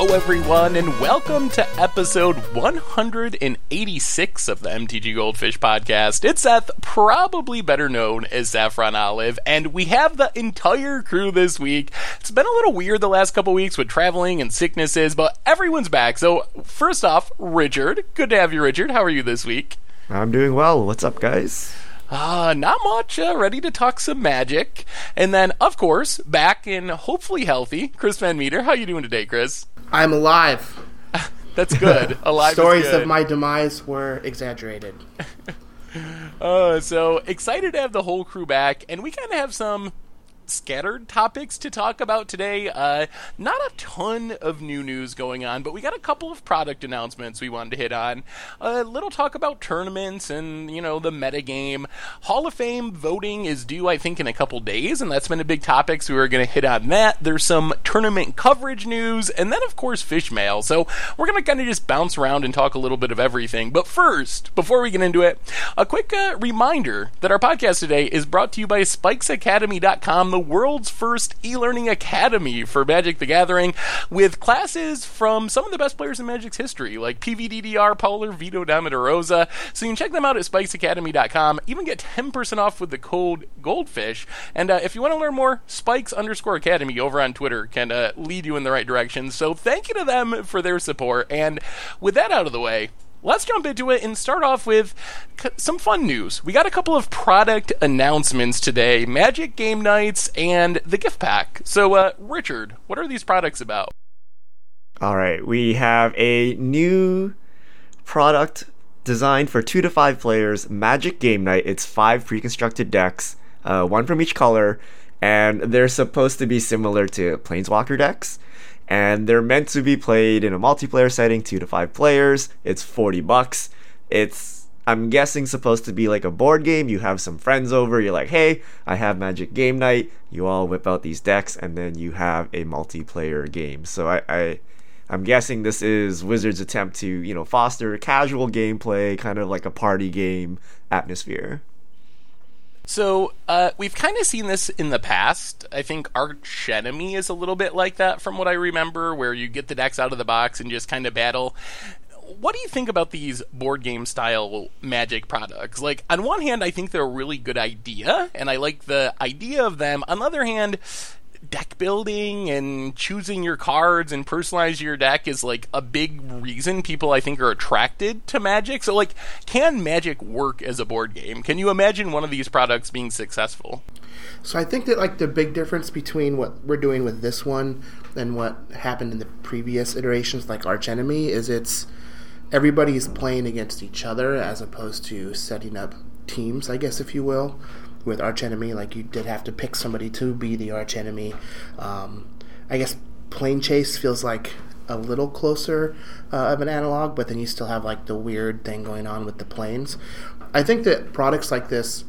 Hello, everyone, and welcome to episode 186 of the MTG Goldfish podcast. It's Seth, probably better known as Saffron Olive, and we have the entire crew this week. It's been a little weird the last couple weeks with traveling and sicknesses, but everyone's back. So, first off, Richard, good to have you, Richard. How are you this week? I'm doing well. What's up, guys? Uh, not much. Uh, ready to talk some magic. And then, of course, back and hopefully healthy, Chris Van Meter. How you doing today, Chris? I'm alive. That's good. Alive. Stories of my demise were exaggerated. uh, so excited to have the whole crew back, and we kind of have some scattered topics to talk about today. Uh, not a ton of new news going on, but we got a couple of product announcements we wanted to hit on. A little talk about tournaments and, you know, the metagame. Hall of Fame voting is due, I think, in a couple days, and that's been a big topic, so we were going to hit on that. There's some tournament coverage news, and then, of course, fish mail. So we're going to kind of just bounce around and talk a little bit of everything. But first, before we get into it, a quick uh, reminder that our podcast today is brought to you by SpikesAcademy.com, the world's first e learning academy for Magic the Gathering, with classes from some of the best players in Magic's history, like PVDDR, Paulo, Vito Damaderosa. So you can check them out at spikesacademy.com. Even get 10% off with the code Goldfish. And uh, if you want to learn more, Spikes underscore Academy over on Twitter can uh, lead you in the right direction. So thank you to them for their support. And with that out of the way, let's jump into it and start off with some fun news. We got a couple of product announcements today Magic Game Nights and the gift pack. So, uh, Richard, what are these products about? All right, we have a new product designed for two to five players Magic Game Night. It's five pre constructed decks, uh, one from each color, and they're supposed to be similar to Planeswalker decks and they're meant to be played in a multiplayer setting, two to five players. It's 40 bucks. It's I'm guessing supposed to be like a board game. You have some friends over, you're like, hey, I have Magic Game Night. You all whip out these decks, and then you have a multiplayer game. So I, I I'm guessing this is Wizards' attempt to, you know, foster casual gameplay, kind of like a party game atmosphere. So uh, we've kind of seen this in the past. I think Arch Enemy is a little bit like that, from what I remember, where you get the decks out of the box and just kind of battle. What do you think about these board game style Magic products? Like, on one hand, I think they're a really good idea, and I like the idea of them. On the other hand, deck building and choosing your cards and personalizing your deck is like a big reason people I think are attracted to Magic. So like can Magic work as a board game? Can you imagine one of these products being successful? So I think that like the big difference between what we're doing with this one and what happened in the previous iterations like Arch Enemy is it's everybody's playing against each other as opposed to setting up teams, I guess if you will with arch enemy. Like you did have to pick somebody to be the arch enemy. Um, I guess Plane Chase feels like a little closer uh, of an analog, but then you still have like the weird thing going on with the planes. I think that products like this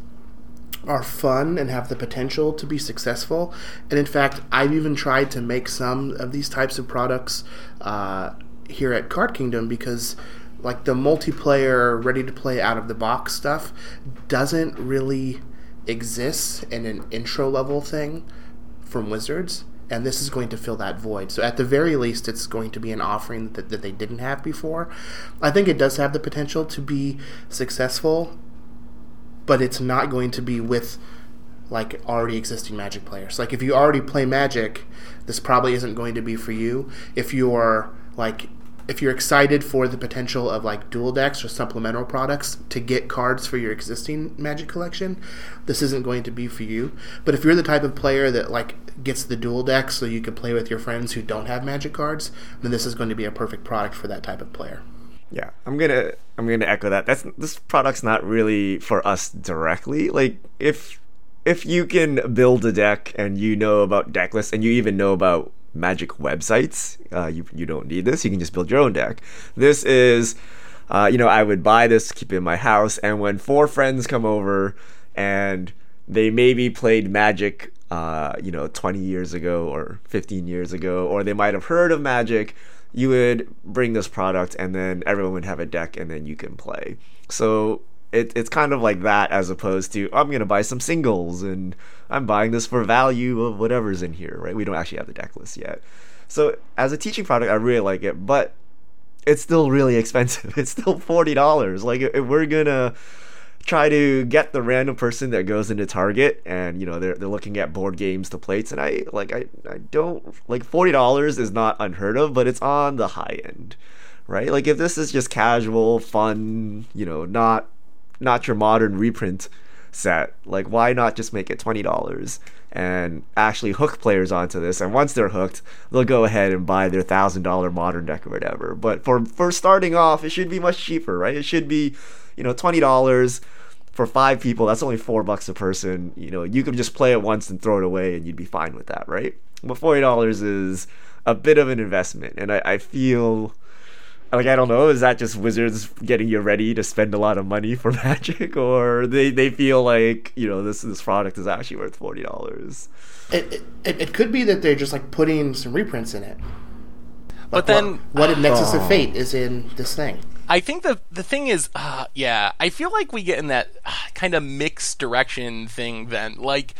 are fun and have the potential to be successful. And in fact, I've even tried to make some of these types of products uh, here at Card Kingdom because like the multiplayer ready to play out of the box stuff doesn't really exists in an intro level thing from Wizards, and this is going to fill that void. So at the very least, it's going to be an offering that, that they didn't have before. I think it does have the potential to be successful, but it's not going to be with like already existing Magic players. Like if you already play Magic, this probably isn't going to be for you. If you're like if you're excited for the potential of like dual decks or supplemental products to get cards for your existing Magic collection, this isn't going to be for you. But if you're the type of player that like gets the dual decks so you can play with your friends who don't have Magic cards, then this is going to be a perfect product for that type of player. Yeah, I'm gonna I'm gonna echo that. That's this product's not really for us directly. Like if if you can build a deck and you know about deck lists and you even know about magic websites. Uh, you you don't need this. You can just build your own deck. This is, uh, you know, I would buy this, keep it in my house, and when four friends come over and they maybe played Magic, uh, you know, 20 years ago or 15 years ago, or they might have heard of Magic. You would bring this product, and then everyone would have a deck, and then you can play. So it, it's kind of like that as opposed to I'm gonna buy some singles and I'm buying this for value of whatever's in here, right? We don't actually have the deck list yet. So as a teaching product, I really like it, but it's still really expensive. It's still forty dollars. Like if we're gonna try to get the random person that goes into Target and you know they're they're looking at board games to play tonight. Like I I don't like forty dollars is not unheard of, but it's on the high end, right? Like if this is just casual, fun, you know, not not your modern reprint set, like why not just make it twenty dollars? and actually hook players onto this. And once they're hooked, they'll go ahead and buy their thousand dollar modern deck or whatever. But for for starting off, it should be much cheaper, right? It should be, you know, twenty dollars for five people. That's only four bucks a person. You know, you could just play it once and throw it away, and you'd be fine with that, right? But forty dollars is a bit of an investment, and I, I feel like I don't know, is that just Wizards getting you ready to spend a lot of money for Magic, or they, they feel like you know this this product is actually worth forty dollars? It, it it could be that they're just like putting some reprints in it. Like but then, what, what Nexus oh. of Fate is in this thing? I think the the thing is, uh, yeah, I feel like we get in that uh, kind of mixed direction thing. Then, like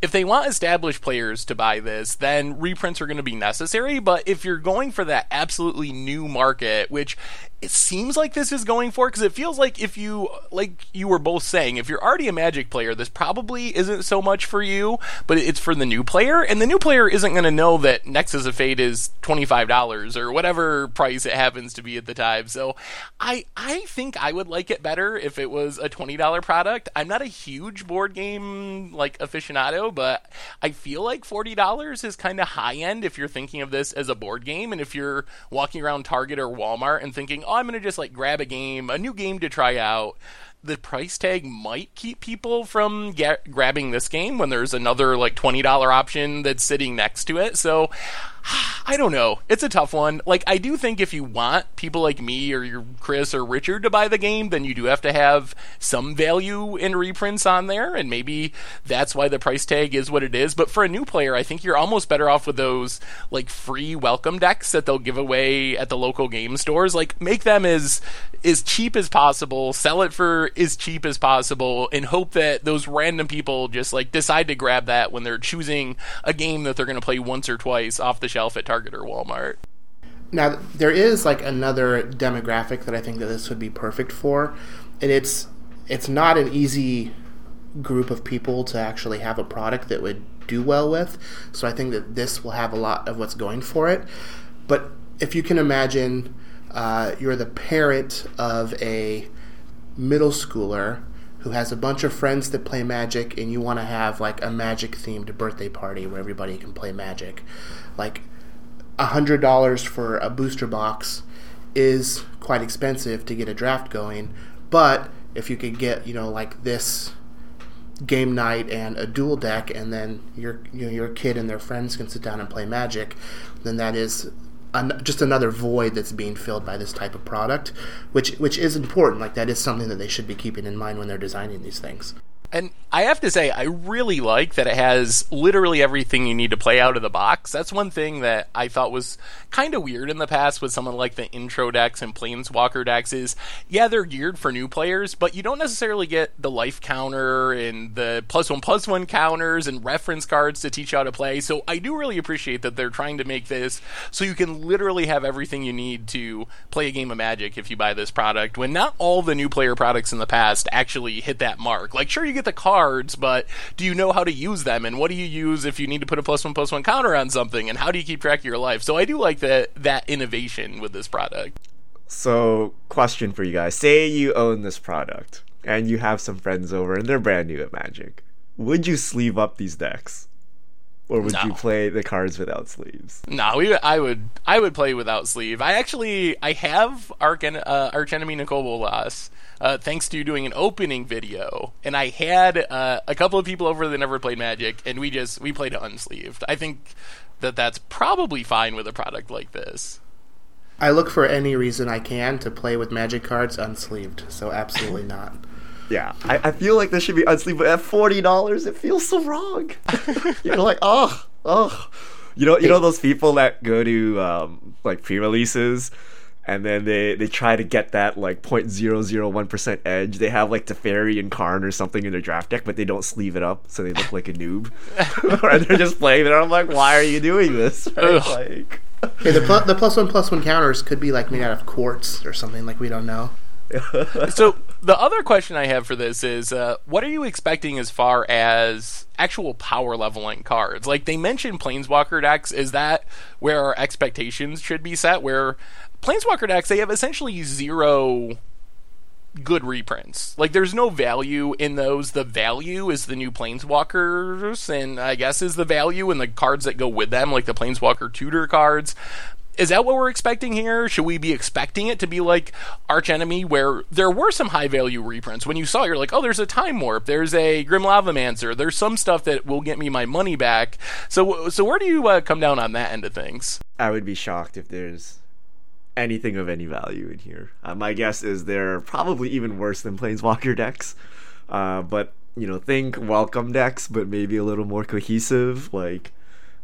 if they want established players to buy this, then reprints are going to be necessary. But if you're going for that absolutely new market, which it seems like this is going for, because it feels like if you, like you were both saying, if you're already a Magic player, this probably isn't so much for you, but it's for the new player. And the new player isn't going to know that Nexus of Fate is $25 or whatever price it happens to be at the time. So I, I think I would like it better if it was a $20 product. I'm not a huge board game, like, aficionado but I feel like $40 is kind of high end if you're thinking of this as a board game. And if you're walking around Target or Walmart and thinking, oh, I'm going to just like grab a game, a new game to try out, the price tag might keep people from get, grabbing this game when there's another like $20 option that's sitting next to it. So I don't know. It's a tough one. Like I do think if you want people like me or your Chris or Richard to buy the game, then you do have to have some value in reprints on there, and maybe that's why the price tag is what it is. But for a new player, I think you're almost better off with those like free welcome decks that they'll give away at the local game stores. Like make them as as cheap as possible, sell it for as cheap as possible, and hope that those random people just like decide to grab that when they're choosing a game that they're going to play once or twice off the shelf at Target or Walmart. Now there is like another demographic that I think that this would be perfect for, and it's it's not an easy group of people to actually have a product that would do well with. So I think that this will have a lot of what's going for it. But if you can imagine, uh, you're the parent of a middle schooler who has a bunch of friends that play magic and you want to have like a magic themed birthday party where everybody can play magic like $100 for a booster box is quite expensive to get a draft going. But if you could get you know like this game night and a dual deck and then your you know, your kid and their friends can sit down and play magic then that is an, just another void that's being filled by this type of product which which is important. Like that is something that they should be keeping in mind when they're designing these things and I have to say, I really like that it has literally everything you need to play out of the box. That's one thing that I thought was kind of weird in the past with someone like the intro decks and planeswalker decks is, yeah, they're geared for new players, but you don't necessarily get the life counter and the plus one plus one counters and reference cards to teach you how to play. So I do really appreciate that they're trying to make this so you can literally have everything you need to play a game of Magic if you buy this product. When not all the new player products in the past actually hit that mark. Like, sure, you get the cards, but do you know how to use them? And what do you use if you need to put a plus one plus one counter on something? And how do you keep track of your life? So I do like that that innovation with this product. So, question for you guys: Say you own this product and you have some friends over and they're brand new at Magic. Would you sleeve up these decks? or would No. you play the cards without sleeves? No, we, I would I would play without sleeve. I actually I have Arch, uh, Arch Enemy Nicol Bolas, uh, thanks to doing an opening video, and I had uh, a couple of people over that never played Magic, and we just we played it unsleeved. I think that that's probably fine with a product like this. I look for any reason I can to play with magic cards unsleeved, so absolutely not. Yeah, I, I feel like this should be unsleeved, but at forty dollars, it feels so wrong. You're like, oh, oh, you know, you know those people that go to um, like pre-releases, and then they they try to get that like 0.001% edge. They have like Teferi and Karn or something in their draft deck, but they don't sleeve it up, so they look like a noob. or they're just playing it. I'm like, why are you doing this? Right? Like, Okay, the, pl- the plus one plus one counters could be like made out of quartz or something like we don't know. so the other question I have for this is, uh, what are you expecting as far as actual power leveling cards? Like they mentioned Planeswalker decks, is that where our expectations should be set? Where Planeswalker decks they have essentially zero good reprints. Like there's no value in those. The value is the new Planeswalkers, and I guess is the value in the cards that go with them, like the Planeswalker tutor cards. Is that what we're expecting here? Should we be expecting it to be like Arch Enemy, where there were some high value reprints? When you saw, you're like, oh, there's a Time Warp, there's a Grim Lavamancer, there's some stuff that will get me my money back. So, so where do you uh, come down on that end of things? I would be shocked if there's anything of any value in here. Uh, my guess is they're probably even worse than Planeswalker decks. Uh, but you know, think welcome decks, but maybe a little more cohesive. Like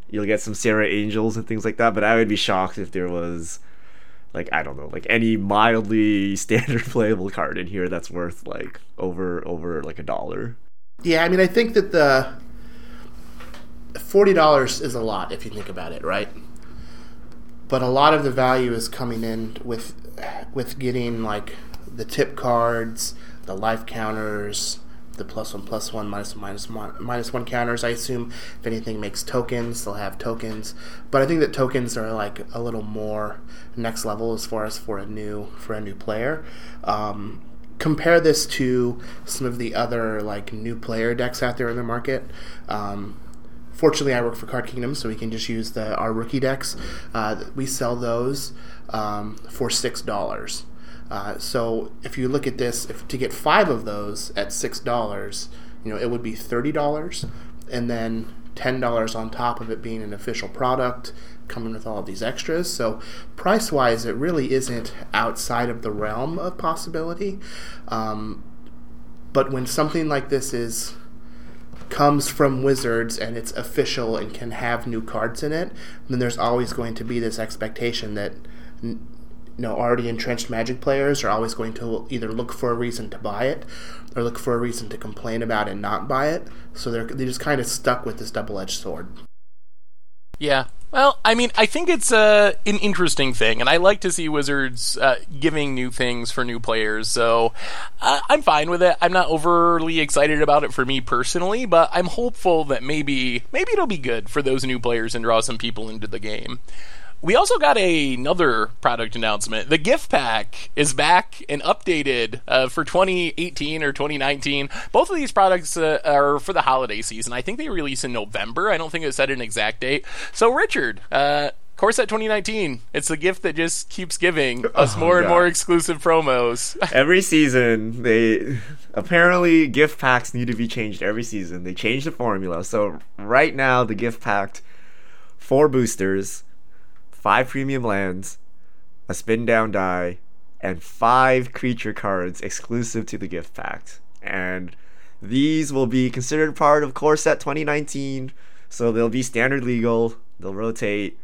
you'll get some Serra Angels and things like that. But I would be shocked if there was like I don't know, like any mildly standard playable card in here that's worth like over over like a dollar. Yeah, I mean, I think that the forty dollars is a lot if you think about it, right? But a lot of the value is coming in with with getting like the tip cards, the life counters, the plus one plus one minus one minus one minus one counters. I assume if anything makes tokens, they'll have tokens. But I think that tokens are like a little more next level as far as for a new for a new player. Um, compare this to some of the other like new player decks out there in the market. Um, fortunately, I work for Card Kingdom, so we can just use the our rookie decks. Uh, we sell those um, for six dollars. Uh, so if you look at this, if to get five of those at six dollars, you know it would be thirty dollars, and then ten dollars on top of it being an official product, coming with all of these extras. So price wise, it really isn't outside of the realm of possibility. Um, but when something like this is comes from Wizards and it's official and can have new cards in it, then there's always going to be this expectation that you know already entrenched Magic players are always going to either look for a reason to buy it or look for a reason to complain about and not buy it. So they're they're just kind of stuck with this double-edged sword. Yeah. Well, I mean, I think it's uh, an interesting thing, and I like to see Wizards uh, giving new things for new players. So uh, I'm fine with it. I'm not overly excited about it for me personally, but I'm hopeful that maybe maybe it'll be good for those new players and draw some people into the game. We also got a, another product announcement. The gift pack is back and updated uh, for 2018 or 2019. Both of these products uh, are for the holiday season. I think they release in November. I don't think it set an exact date. So, Richard, uh, Core Set 2019. It's the gift that just keeps giving us Oh, more and God. more exclusive promos. every season they apparently gift packs need to be changed every season they change the formula so right now the gift packed four boosters five premium lands a spin down die and five creature cards exclusive to the gift pack and these will be considered part of core set 2019 so they'll be standard legal they'll rotate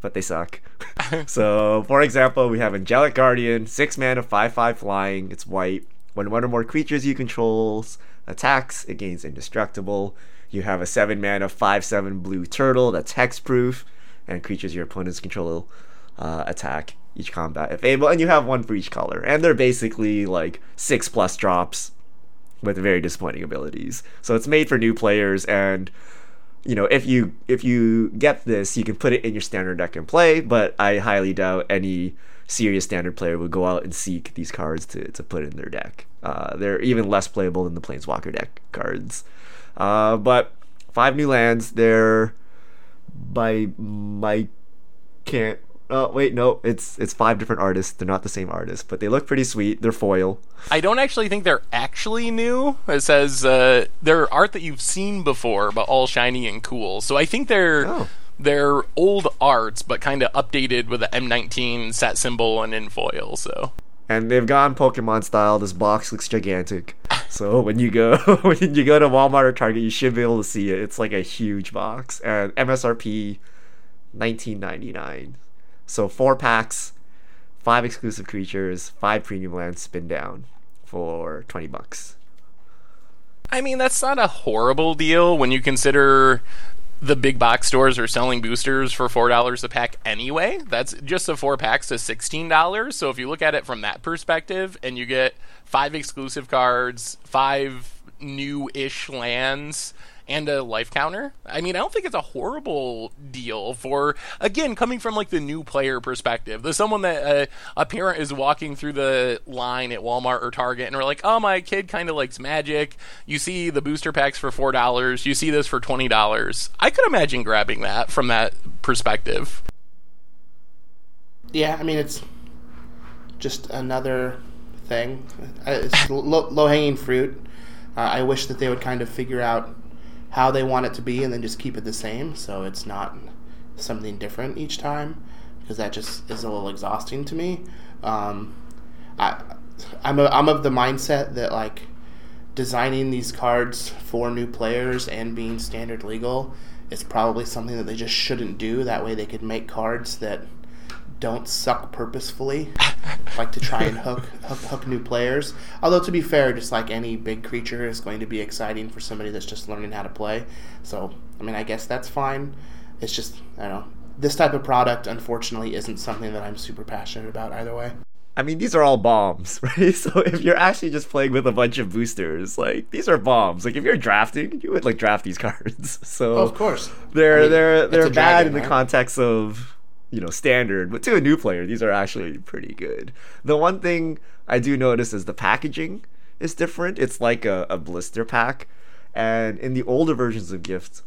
but they suck. so, for example, we have Angelic Guardian, 6 mana, 5 5 flying, it's white. When one or more creatures you control attacks, it gains indestructible. You have a 7 mana, 5 7 blue turtle that's hexproof, and creatures your opponents control uh, attack each combat if able, and you have one for each color. And they're basically like 6 plus drops with very disappointing abilities. So, it's made for new players and you know, if you if you get this, you can put it in your standard deck and play. But I highly doubt any serious standard player would go out and seek these cards to, to put in their deck. Uh, they're even less playable than the Planeswalker deck cards. Uh, but five new lands. They're by my can't. Oh wait, no, it's it's five different artists. They're not the same artist, but they look pretty sweet. They're foil. I don't actually think they're actually new. It says uh, they're art that you've seen before, but all shiny and cool. So I think they're Oh. they're old arts, but kind of updated with the M19 set symbol and in foil. So and they've gone Pokemon style. This box looks gigantic. So when you go when you go to Walmart or Target, you should be able to see it. It's like a huge box, and MSRP, nineteen ninety nine. So four packs, five exclusive creatures, five premium lands, spin down for twenty bucks. I mean, that's not a horrible deal when you consider the big box stores are selling boosters for four dollars a pack anyway. That's just the four packs to sixteen dollars. So if you look at it from that perspective, and you get five exclusive cards, five new-ish lands, and a life counter. I mean, I don't think it's a horrible deal for again coming from like the new player perspective. There's someone that uh, a parent is walking through the line at Walmart or Target and we're like, "Oh, my kid kind of likes Magic." You see the booster packs for four dollars. You see this for twenty dollars. I could imagine grabbing that from that perspective. Yeah, I mean it's just another thing. Uh, It's low, low hanging fruit. Uh, I wish that they would kind of figure out how they want it to be and then just keep it the same so it's not something different each time because that just is a little exhausting to me. Um, I, I'm, a, I'm of the mindset that like designing these cards for new players and being standard legal is probably something that they just shouldn't do. That way they could make cards that don't suck purposefully, like to try and hook, hook hook new players. Although to be fair, just like any big creature is going to be exciting for somebody that's just learning how to play. So I mean, I guess that's fine. It's just I don't know. This type of product, unfortunately, isn't something that I'm super passionate about either way. I mean, these are all bombs, right? So if you're actually just playing with a bunch of boosters, like these are bombs. Like if you're drafting, you would like draft these cards. So Oh, of course. they're I mean, they're they're bad dragon, in the right? context of you know standard, but to a new player, these are actually pretty good. The one thing I do notice is the packaging is different. It's like a, a blister pack, and in the older versions of gift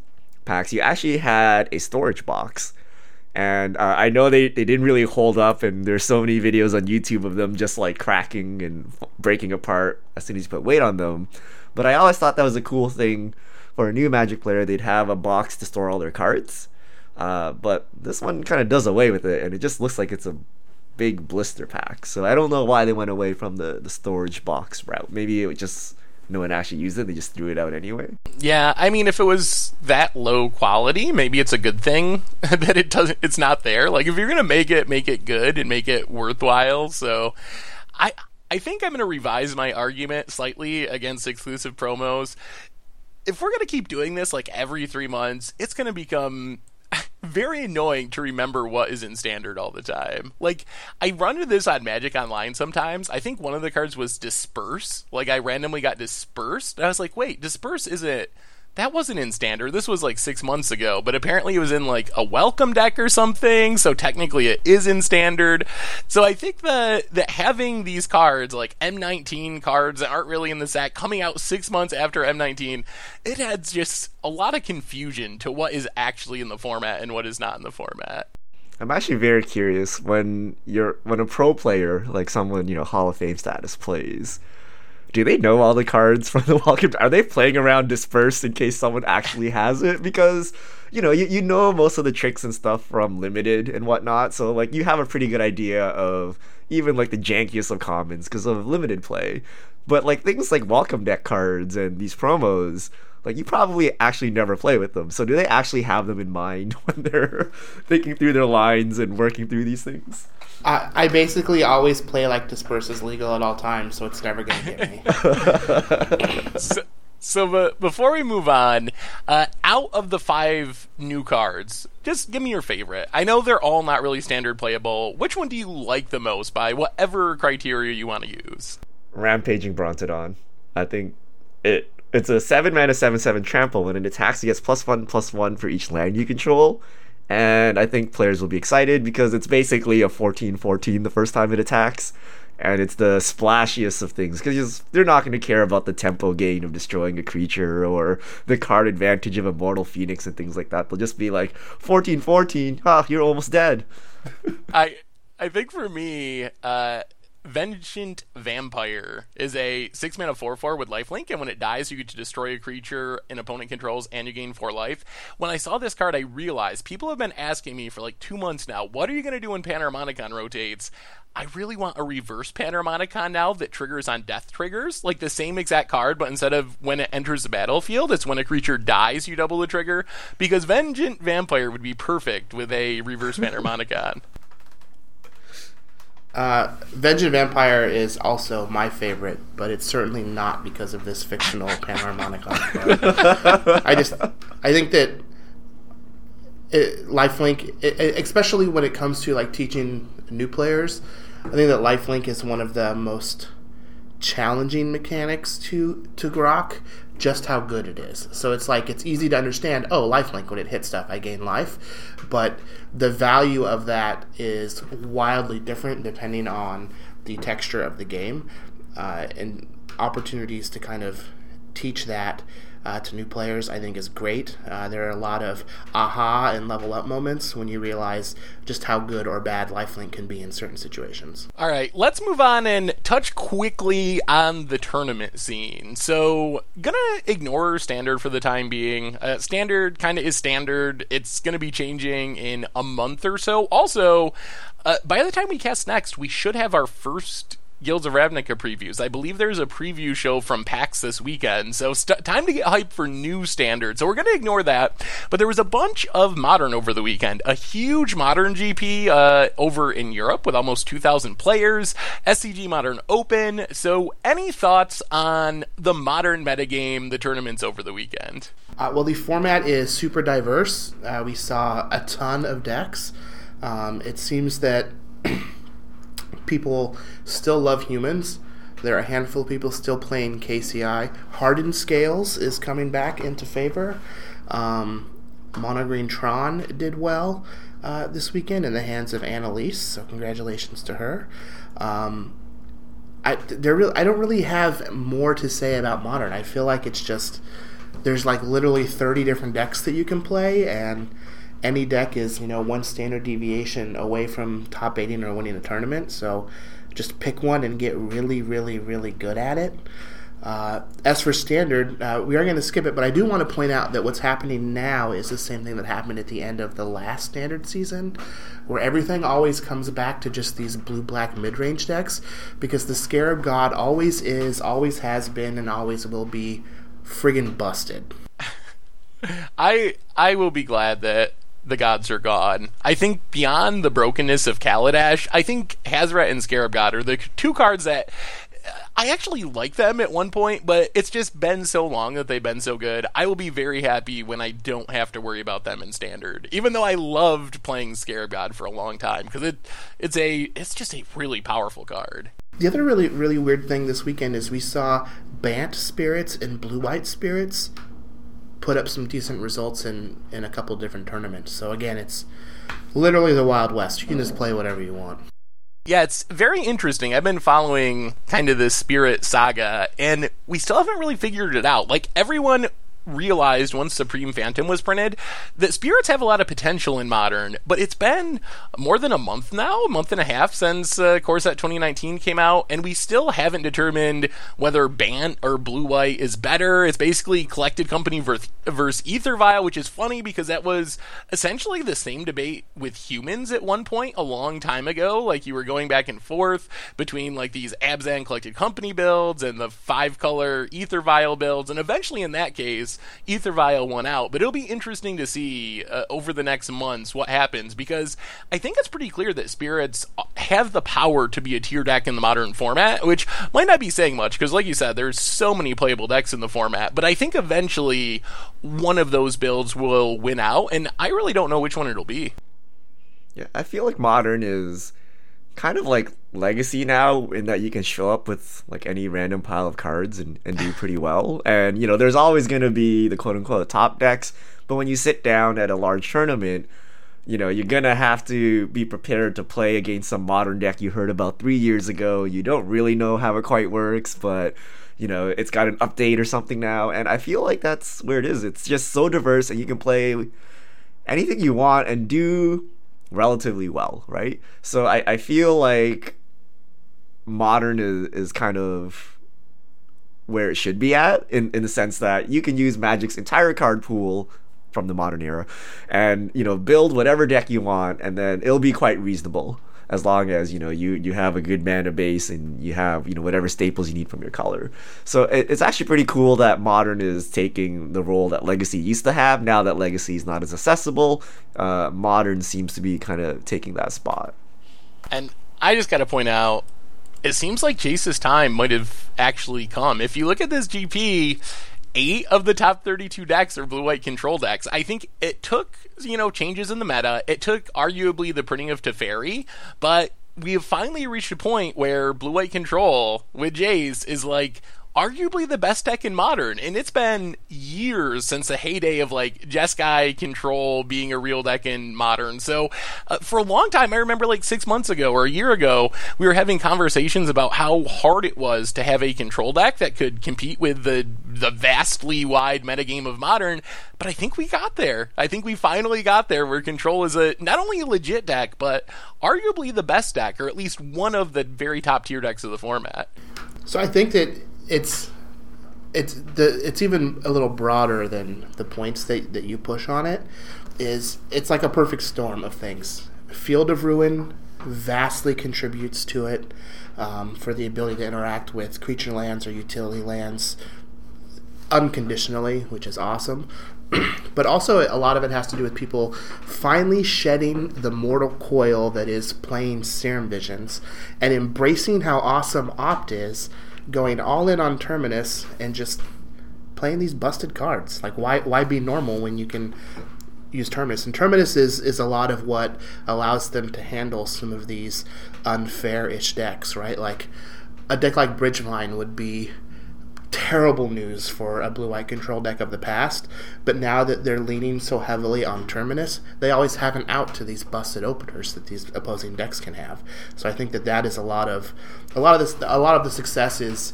packs, you actually had a storage box. And uh, I know they, they didn't really hold up, and there's so many videos on YouTube of them just like cracking and breaking apart as soon as you put weight on them. But I always thought that was a cool thing for a new Magic player. They'd have a box to store all their cards. Uh, but this one kind of does away with it, and it just looks like it's a big blister pack. So I don't know why they went away from the, the storage box route. Maybe it just no one actually used it; they just threw it out anyway. Yeah, I mean, if it was that low quality, maybe it's a good thing that it doesn't. It's not there. Like, if you're gonna make it, make it good and make it worthwhile. So, I I think I'm gonna revise my argument slightly against exclusive promos. If we're gonna keep doing this like every three months, it's gonna become very annoying to remember what is in standard all the time. Like I run into this on Magic Online sometimes. I think one of the cards was disperse. Like I randomly got dispersed. And I was like, wait, disperse isn't that wasn't in standard. This was like six months ago, but apparently it was in like a welcome deck or something. So technically it is in standard. So I think that that having these cards like M19 cards that aren't really in the set coming out six months after M19, it adds just a lot of confusion to what is actually in the format and what is not in the format. I'm actually very curious when you're when a pro player like someone you know Hall of Fame status plays. Do they know all the cards from the welcome? Are they playing around dispersed in case someone actually has it? Because you know you, you know most of the tricks and stuff from limited and whatnot, so like you have a pretty good idea of even like the jankiest of commons because of limited play. But like things like welcome deck cards and these promos, like you probably actually never play with them. So do they actually have them in mind when they're thinking through their lines and working through these things? I, I basically always play like disperse is legal at all times, so it's never gonna get me. so, so but before we move on, uh, out of the five new cards, just give me your favorite. I know they're all not really standard playable. Which one do you like the most by whatever criteria you want to use? Rampaging Brontodon. I think it it's a seven mana seven seven trample. When it attacks, it gets plus one plus one for each land you control. And I think players will be excited because it's basically a 14-14 the first time it attacks. And it's the splashiest of things because they're not going to care about the tempo gain of destroying a creature or the card advantage of Immortal Phoenix and things like that. They'll just be like 14-14, ah, you're almost dead. I I think for me, uh, Vengeant Vampire is a six mana four four with lifelink, and when it dies, you get to destroy a creature an opponent controls, and you gain four life. When I saw this card, I realized people have been asking me for like two months now, what are you going to do when Panharmonicon rotates? I really want a reverse Panharmonicon now that triggers on death triggers, like the same exact card, but instead of when it enters the battlefield, it's when a creature dies, you double the trigger. Because Vengeant Vampire would be perfect with a reverse Panharmonicon. Uh, Vengeant Vampire is also my favorite, but it's certainly not because of this fictional panharmonicon card. I just, I think that it, Lifelink, it, especially when it comes to like teaching new players, I think that Lifelink is one of the most challenging mechanics to to grok just how good it is. So it's like it's easy to understand. Oh, lifelink when it hits stuff, I gain life, but the value of that is wildly different depending on the texture of the game uh, and opportunities to kind of teach that uh, to new players, I think is great. Uh, there are a lot of aha and level up moments when you realize just how good or bad lifelink can be in certain situations. All right, let's move on and touch quickly on the tournament scene. So, gonna ignore standard for the time being. Uh, standard kind of is standard. It's gonna be changing in a month or so. Also, uh, by the time we cast next, we should have our first Guilds of Ravnica previews. I believe there's a preview show from PAX this weekend, so st- time to get hyped for new standards. So we're going to ignore that. But there was a bunch of modern over the weekend. A huge modern GP uh, over in Europe with almost 2,000 players. SCG Modern Open. So any thoughts on the modern metagame, the tournaments over the weekend? Uh, well, the format is super diverse. Uh, we saw a ton of decks. Um, it seems that people still love humans. There are a handful of people still playing KCI. Hardened Scales is coming back into favor. Um, Monogreen Tron did well uh, this weekend in the hands of Annalise, so congratulations to her. Um, I there really I don't really have more to say about modern. I feel like it's just there's like literally 30 different decks that you can play and any deck is you know one standard deviation away from top 18 or winning a tournament. So just pick one and get really really really good at it. Uh, as for standard uh, we are going to skip it but i do want to point out that what's happening now is the same thing that happened at the end of the last standard season where everything always comes back to just these blue black mid-range decks because the scarab god always is always has been and always will be friggin' busted. I I will be glad that the gods are gone. I think beyond the brokenness of Kaladesh, I think Hazoret and Scarab God are the two cards that I actually like them at one point, but it's just been so long that they've been so good. I will be very happy when I don't have to worry about them in standard. Even though I loved playing Scarab God for a long time because it it's a it's just a really powerful card. The other really really weird thing this weekend is we saw Bant spirits and blue white spirits put up some decent results in in a couple different tournaments. So again, it's literally the Wild West. You can just play whatever you want. Yeah, it's very interesting. I've been following kind of this spirit saga, and we still haven't really figured it out. Like, everyone realized once Supreme Phantom was printed that spirits have a lot of potential in modern, but it's been more than a month now, a month and a half since uh, Core Set 2019 came out, and we still haven't determined whether Bant or Blue White is better. It's basically Collected Company versus, versus Aether Vial, which is funny because that was essentially the same debate with humans at one point a long time ago. Like you were going back and forth between like these Abzan Collected Company builds and the five color Aether Vial builds, and eventually in that case, Aether Vial won out. But it'll be interesting to see uh, over the next months what happens because I think it's pretty clear that Spirits have the power to be a tier deck in the modern format, which might not be saying much because, like you said, there's so many playable decks in the format. But I think eventually one of those builds will win out, and I really don't know which one it'll be. Yeah, I feel like modern is kind of like legacy now in that you can show up with like any random pile of cards and, and do pretty well. And you know, there's always gonna be the quote unquote top decks, but when you sit down at a large tournament, you know, you're gonna have to be prepared to play against some modern deck you heard about three years ago. You don't really know how it quite works, but you know, it's got an update or something now, and I feel like that's where it is. It's just so diverse and you can play anything you want and do relatively well, right? So I, I feel like modern is, is kind of where it should be at in, in the sense that you can use Magic's entire card pool from the modern era and you know build whatever deck you want and then it'll be quite reasonable as long as you know you you have a good mana base and you have you know whatever staples you need from your color. So it, it's actually pretty cool that modern is taking the role that legacy used to have. Now that legacy is not as accessible, uh, modern seems to be kind of taking that spot. And I just got to point out, it seems like Jace's time might have actually come. If you look at this GP, eight of the top 32 decks are blue white control decks. I think it took, you know, changes in the meta. It took arguably the printing of Teferi, but we have finally reached a point where blue white control with Jace is like arguably the best deck in modern and it's been years since the heyday of like jeskai control being a real deck in modern. So uh, for a long time i remember like six months ago or a year ago we were having conversations about how hard it was to have a control deck that could compete with the the vastly wide metagame of modern. But i think we got there. I think we finally got there where control is a not only a legit deck but arguably the best deck or at least one of the very top tier decks of the format. So i think that it's it's the it's even a little broader than the points that, that you push on it is it's like a perfect storm of things. Field of ruin vastly contributes to it um, for the ability to interact with creature lands or utility lands unconditionally which is awesome. But also a lot of it has to do with people finally shedding the mortal coil that is playing serum visions and embracing how awesome opt is going all in on Terminus and just playing these busted cards. Like why why be normal when you can use Terminus? And Terminus is is a lot of what allows them to handle some of these unfair-ish decks, right? Like a deck like Bridgevine would be terrible news for a blue white control deck of the past, but now that they're leaning so heavily on Terminus, they always have an out to these busted openers that these opposing decks can have. So I think that that is a lot of a lot of this a lot of the success is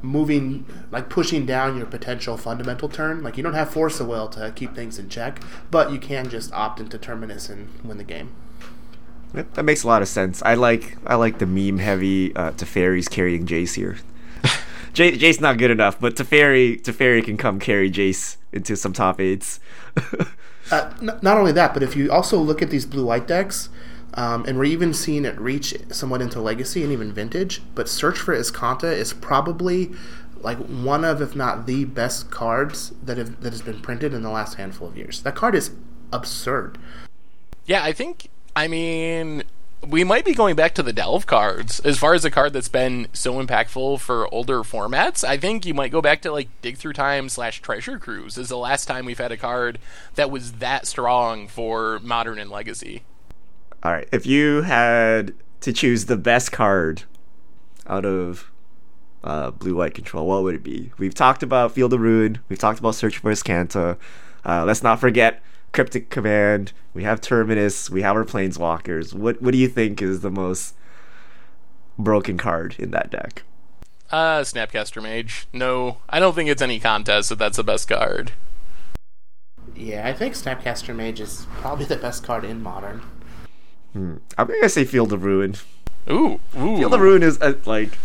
moving like pushing down your potential fundamental turn. Like you don't have force of will to keep things in check, but you can just opt into Terminus and win the game. That makes a lot of sense. I like I like the meme heavy uh, Teferis carrying Jace here. J- Jace not good enough, but Teferi Teferi can come carry Jace into some top eights. uh, n- not only that, but if you also look at these blue white decks, um, and we're even seeing it reach somewhat into legacy and even vintage. But Search for Azcanta is probably like one of, if not the best cards that have that has been printed in the last handful of years. That card is absurd. Yeah, I think. I mean, we might be going back to the delve cards as far as a card that's been so impactful for older formats. I think you might go back to like dig through time slash treasure cruise is the last time we've had a card that was that strong for modern and legacy. All right, if you had to choose the best card out of uh, blue white control, what would it be? We've talked about Field of Ruin. We've talked about Search for Azcanta. Uh, let's not forget Cryptic Command. We have Terminus. We have our Planeswalkers. What What do you think is the most broken card in that deck? Uh, Snapcaster Mage. No, I don't think it's any contest that that's the best card. Yeah, I think Snapcaster Mage is probably the best card in Modern. Hmm. I'm gonna say Field of Ruin. Ooh, ooh. Field of Ruin is uh, like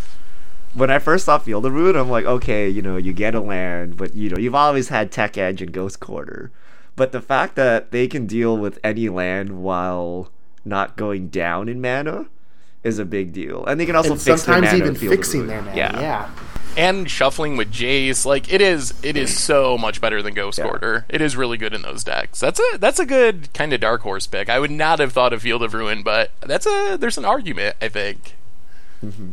when I first saw Field of Ruin, I'm like, okay, you know, you get a land, but you know, you've always had Tech Edge and Ghost Quarter. But the fact that they can deal with any land while not going down in mana is a big deal, and they can also and fix sometimes their mana even fixing their mana. Yeah. yeah. And shuffling with Jace, like it is, it is so much better than Ghost Yeah. Quarter. It is really good in those decks. That's a that's a good kind of dark horse pick. I would not have thought of Field of Ruin, but that's a there's an argument I think. Mm-hmm.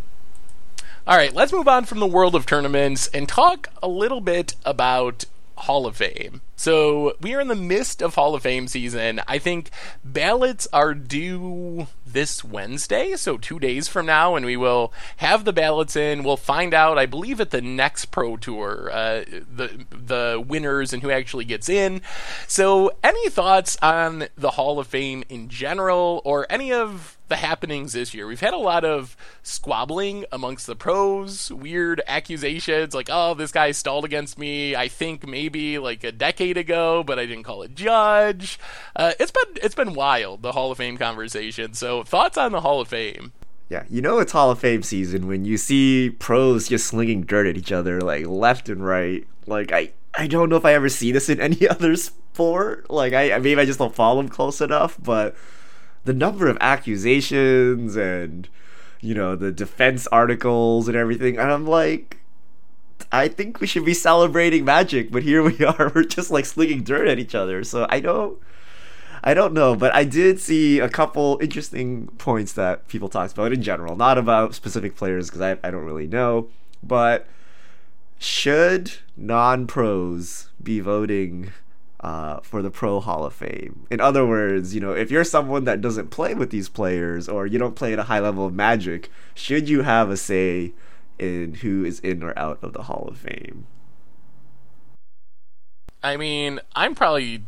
All right, let's move on from the world of tournaments and talk a little bit about Hall of Fame. So, we are in the midst of Hall of Fame season. I think ballots are due this Wednesday, so 2 days from now and we will have the ballots in. We'll find out I believe at the next Pro Tour uh, the the winners and who actually gets in. So, any thoughts on the Hall of Fame in general or any of the happenings this year. We've had a lot of squabbling amongst the pros, weird accusations like, oh, this guy stalled against me, I think maybe like a decade ago, but I didn't call a judge. Uh, it's been it's been wild, the Hall of Fame conversation. So thoughts on the Hall of Fame? Yeah, you know it's Hall of Fame season when you see pros just slinging dirt at each other like left and right. Like I, I don't know if I ever see this in any other sport. Like I, maybe I just don't follow them close enough, but the number of accusations and you know the defense articles and everything, and I'm like, I think we should be celebrating Magic, but here we are, we're just like slinging dirt at each other. So I don't. I don't know, but I did see a couple interesting points that people talked about in general, not about specific players because I, I don't really know. But should non pros be voting uh, for the Pro Hall of Fame? In other words, you know, if you're someone that doesn't play with these players or you don't play at a high level of magic, should you have a say in who is in or out of the Hall of Fame? I mean, I'm probably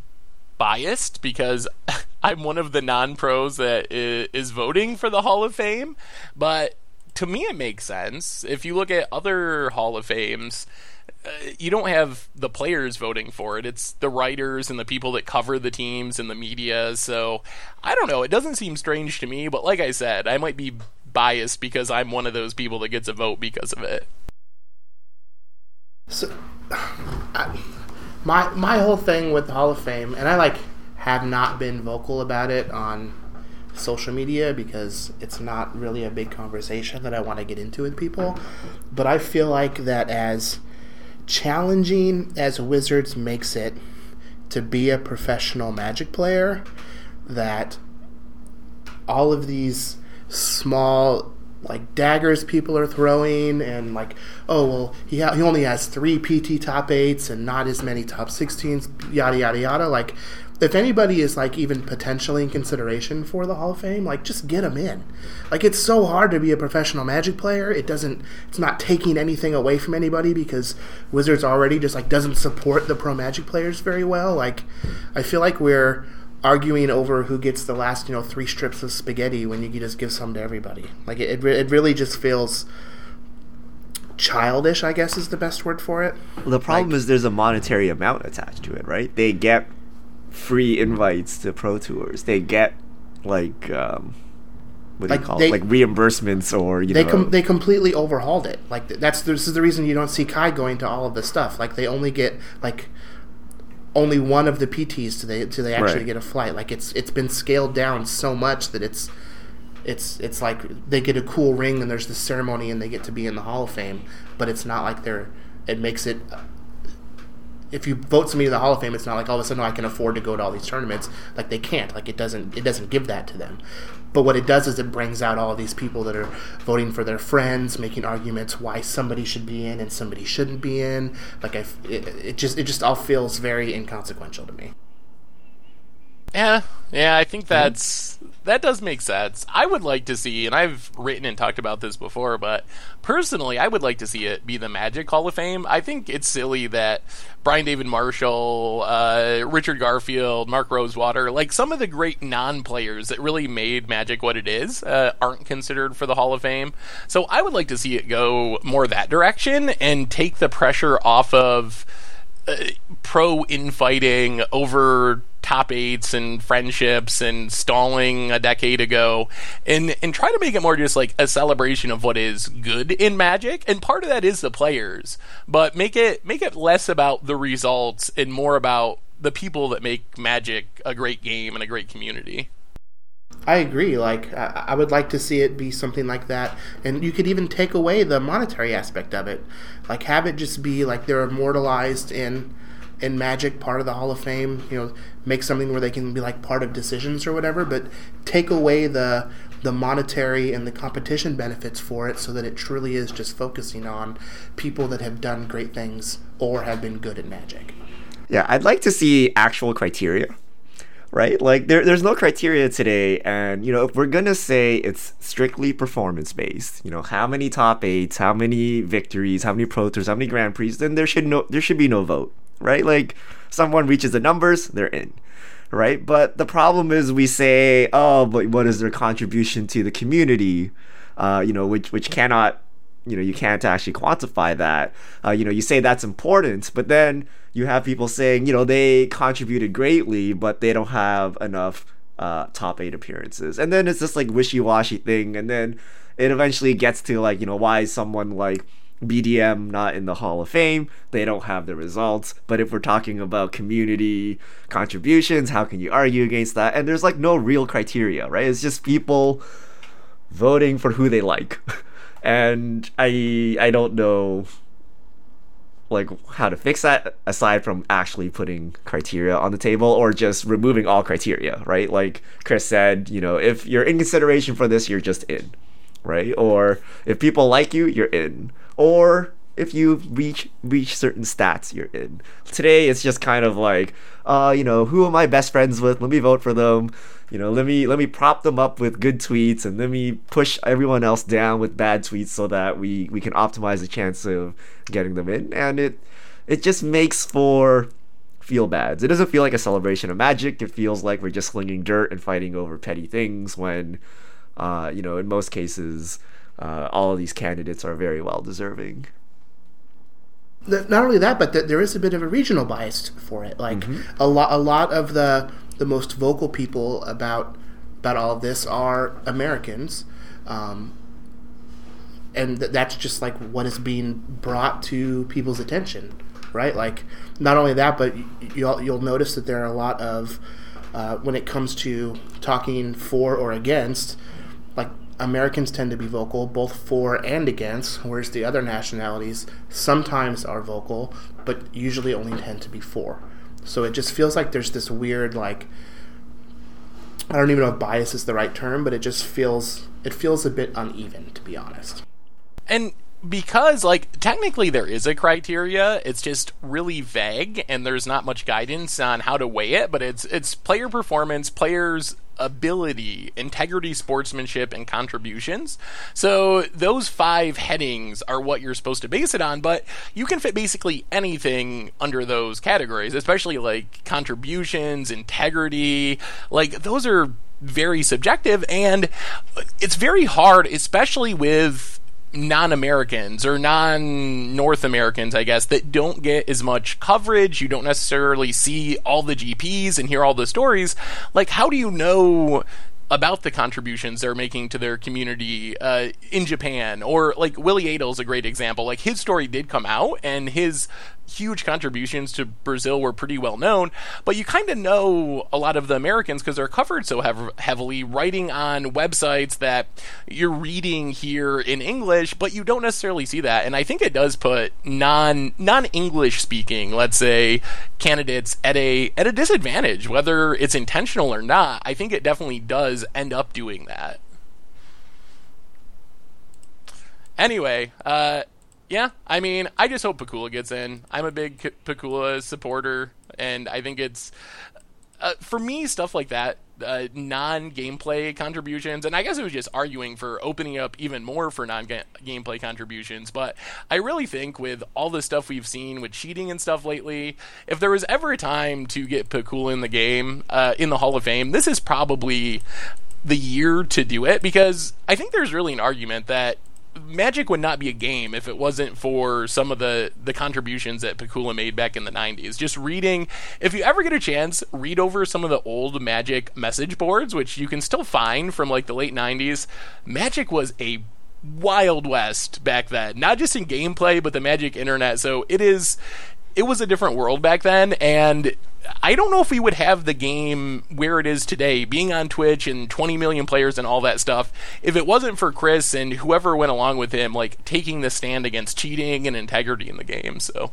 biased because I'm one of the non pros that is voting for the Hall of Fame, but to me it makes sense. If you look at other Hall of Fames, you don't have the players voting for it. It's the writers and the people that cover the teams and the media. So I don't know. It doesn't seem strange to me, but like I said, I might be biased because I'm one of those people that gets a vote because of it. So, I, my my whole thing with the Hall of Fame, and I like have not been vocal about it on social media because it's not really a big conversation that I want to get into with people. But I feel like that as challenging as Wizards makes it to be a professional Magic player, that all of these small like daggers people are throwing and like oh well he ha- he only has 3 PT top 8s and not as many top 16s yada yada yada like if anybody is like even potentially in consideration for the Hall of Fame, like just get them in. Like it's so hard to be a professional Magic player. It doesn't. It's not taking anything away from anybody because Wizards already just like doesn't support the pro Magic players very well. Like I feel like we're arguing over who gets the last you know three strips of spaghetti when you can just give some to everybody. Like it, it really just feels childish. I guess is the best word for it. Well, the problem Like- is there's a monetary amount attached to it, right? They get free invites to pro tours. They get like um, what do Like, you call they- it? Like reimbursements or you they know. com- they completely overhauled it. Like that's this is the reason you don't see Kai going to all of this stuff. Like they only get like only one of the PTs to they do they actually Right. get a flight. Like it's it's been scaled down so much that it's it's it's like they get a cool ring and there's the ceremony and they get to be in the Hall of Fame, but it's not like they're it makes it if you vote somebody to the Hall of Fame, it's not like all of a sudden oh, I can afford to go to all these tournaments. Like they can't. Like it doesn't. It doesn't give that to them. But what it does is it brings out all of these people that are voting for their friends, making arguments why somebody should be in and somebody shouldn't be in. Like I, it, it just it just all feels very inconsequential to me. Yeah, yeah, I think that's that does make sense. I would like to see, and I've written and talked about this before, but personally, I would like to see it be the Magic Hall of Fame. I think it's silly that Brian David Marshall, uh, Richard Garfield, Mark Rosewater, like some of the great non-players that really made Magic what it is, uh, aren't considered for the Hall of Fame. So I would like to see it go more that direction and take the pressure off of uh, pro infighting over top eights and friendships and stalling a decade ago and and try to make it more just like a celebration of what is good in magic and part of that is the players but make it make it less about the results and more about the people that make magic a great game and a great community I agree. Like I, would like to see it be something like that, and you could even take away the monetary aspect of it. Like have it just be like they're immortalized in in Magic, part of the Hall of Fame. You know, make something where they can be like part of decisions or whatever, but take away the the monetary and the competition benefits for it, so that it truly is just focusing on people that have done great things or have been good at Magic. Yeah, I'd like to see actual criteria, right? Like there, there's no criteria today, and you know if we're gonna say it's strictly performance based, you know how many top eights, how many victories, how many pro tours, how many grand prix, then there should no there should be no vote, right? Like someone reaches the numbers, they're in. Right, but the problem is we say, oh, but what is their contribution to the community? Uh, you know, which which cannot you know you can't actually quantify that uh, you know you say that's important but then you have people saying you know they contributed greatly but they don't have enough uh, top eight appearances and then it's this like wishy-washy thing and then it eventually gets to like you know why someone like BDM not in the Hall of Fame. They don't have the results. But if we're talking about community contributions, how can you argue against that? And there's like no real criteria, right? It's just people voting for who they like. and I I don't know like how to fix that aside from actually putting criteria on the table or just removing all criteria, right? Like Chris said, you know, if you're in consideration for this, you're just in, right? Or if people like you, you're in. Or if you reach reach certain stats, you're in. Today it's just kind of like, uh, you know, who am I best friends with? Let me vote for them. You know, let me let me prop them up with good tweets and let me push everyone else down with bad tweets so that we we can optimize the chance of getting them in. And it it just makes for feel bads. It doesn't feel like a celebration of magic. It feels like we're just slinging dirt and fighting over petty things when, uh, you know, in most cases, uh, all of these candidates are very well deserving not only that, but that there is a bit of a regional bias for it. Like mm-hmm. a lot, a lot of the the most vocal people about about all of this are Americans, um, and th- that's just like what is being brought to people's attention, right? Like not only that, but you'll you'll notice that there are a lot of uh, when it comes to talking for or against, Americans tend to be vocal both for and against, whereas the other nationalities sometimes are vocal, but usually only tend to be for. So it just feels like there's this weird like I don't even know if bias is the right term, but it just feels it feels a bit uneven to be honest. And because like technically there is a criteria it's just really vague and there's not much guidance on how to weigh it but it's it's player performance players ability, integrity, sportsmanship, and contributions. So those five headings are what you're supposed to base it on, but you can fit basically anything under those categories, especially like contributions, integrity. Like those are very subjective and it's very hard, especially with non-Americans or non-North Americans, I guess, that don't get as much coverage. You don't necessarily see all the GPs and hear all the stories. Like, how do you know about the contributions they're making to their community uh, in Japan. Or like Willy Edel's a great example. Like his story did come out, and his huge contributions to Brazil were pretty well known, but you kind of know a lot of the Americans because they're covered so hev- heavily, writing on websites that you're reading here in English, but you don't necessarily see that. And I think it does put non non English speaking, let's say, candidates at a at a disadvantage, whether it's intentional or not. I think it definitely does end up doing that. Anyway, uh, yeah, I mean, I just hope Pikula gets in. I'm a big Pikula supporter, and I think it's uh, for me stuff like that, uh, non-gameplay contributions, and I guess it was just arguing for opening up even more for non-gameplay contributions. But I really think with all the stuff we've seen with cheating and stuff lately, if there was ever a time to get Pikula in the game, uh, in the Hall of Fame, this is probably the year to do it because I think there's really an argument that Magic would not be a game if it wasn't for some of the the contributions that Pikula made back in the 90s. Just reading, if you ever get a chance, read over some of the old Magic message boards, which you can still find from like the late 90s. Magic was a wild west back then, not just in gameplay, but the Magic internet. So it is it was a different world back then and I don't know if we would have the game where it is today, being on Twitch and 20 million players and all that stuff, if it wasn't for Chris and whoever went along with him, like taking the stand against cheating and integrity in the game. So,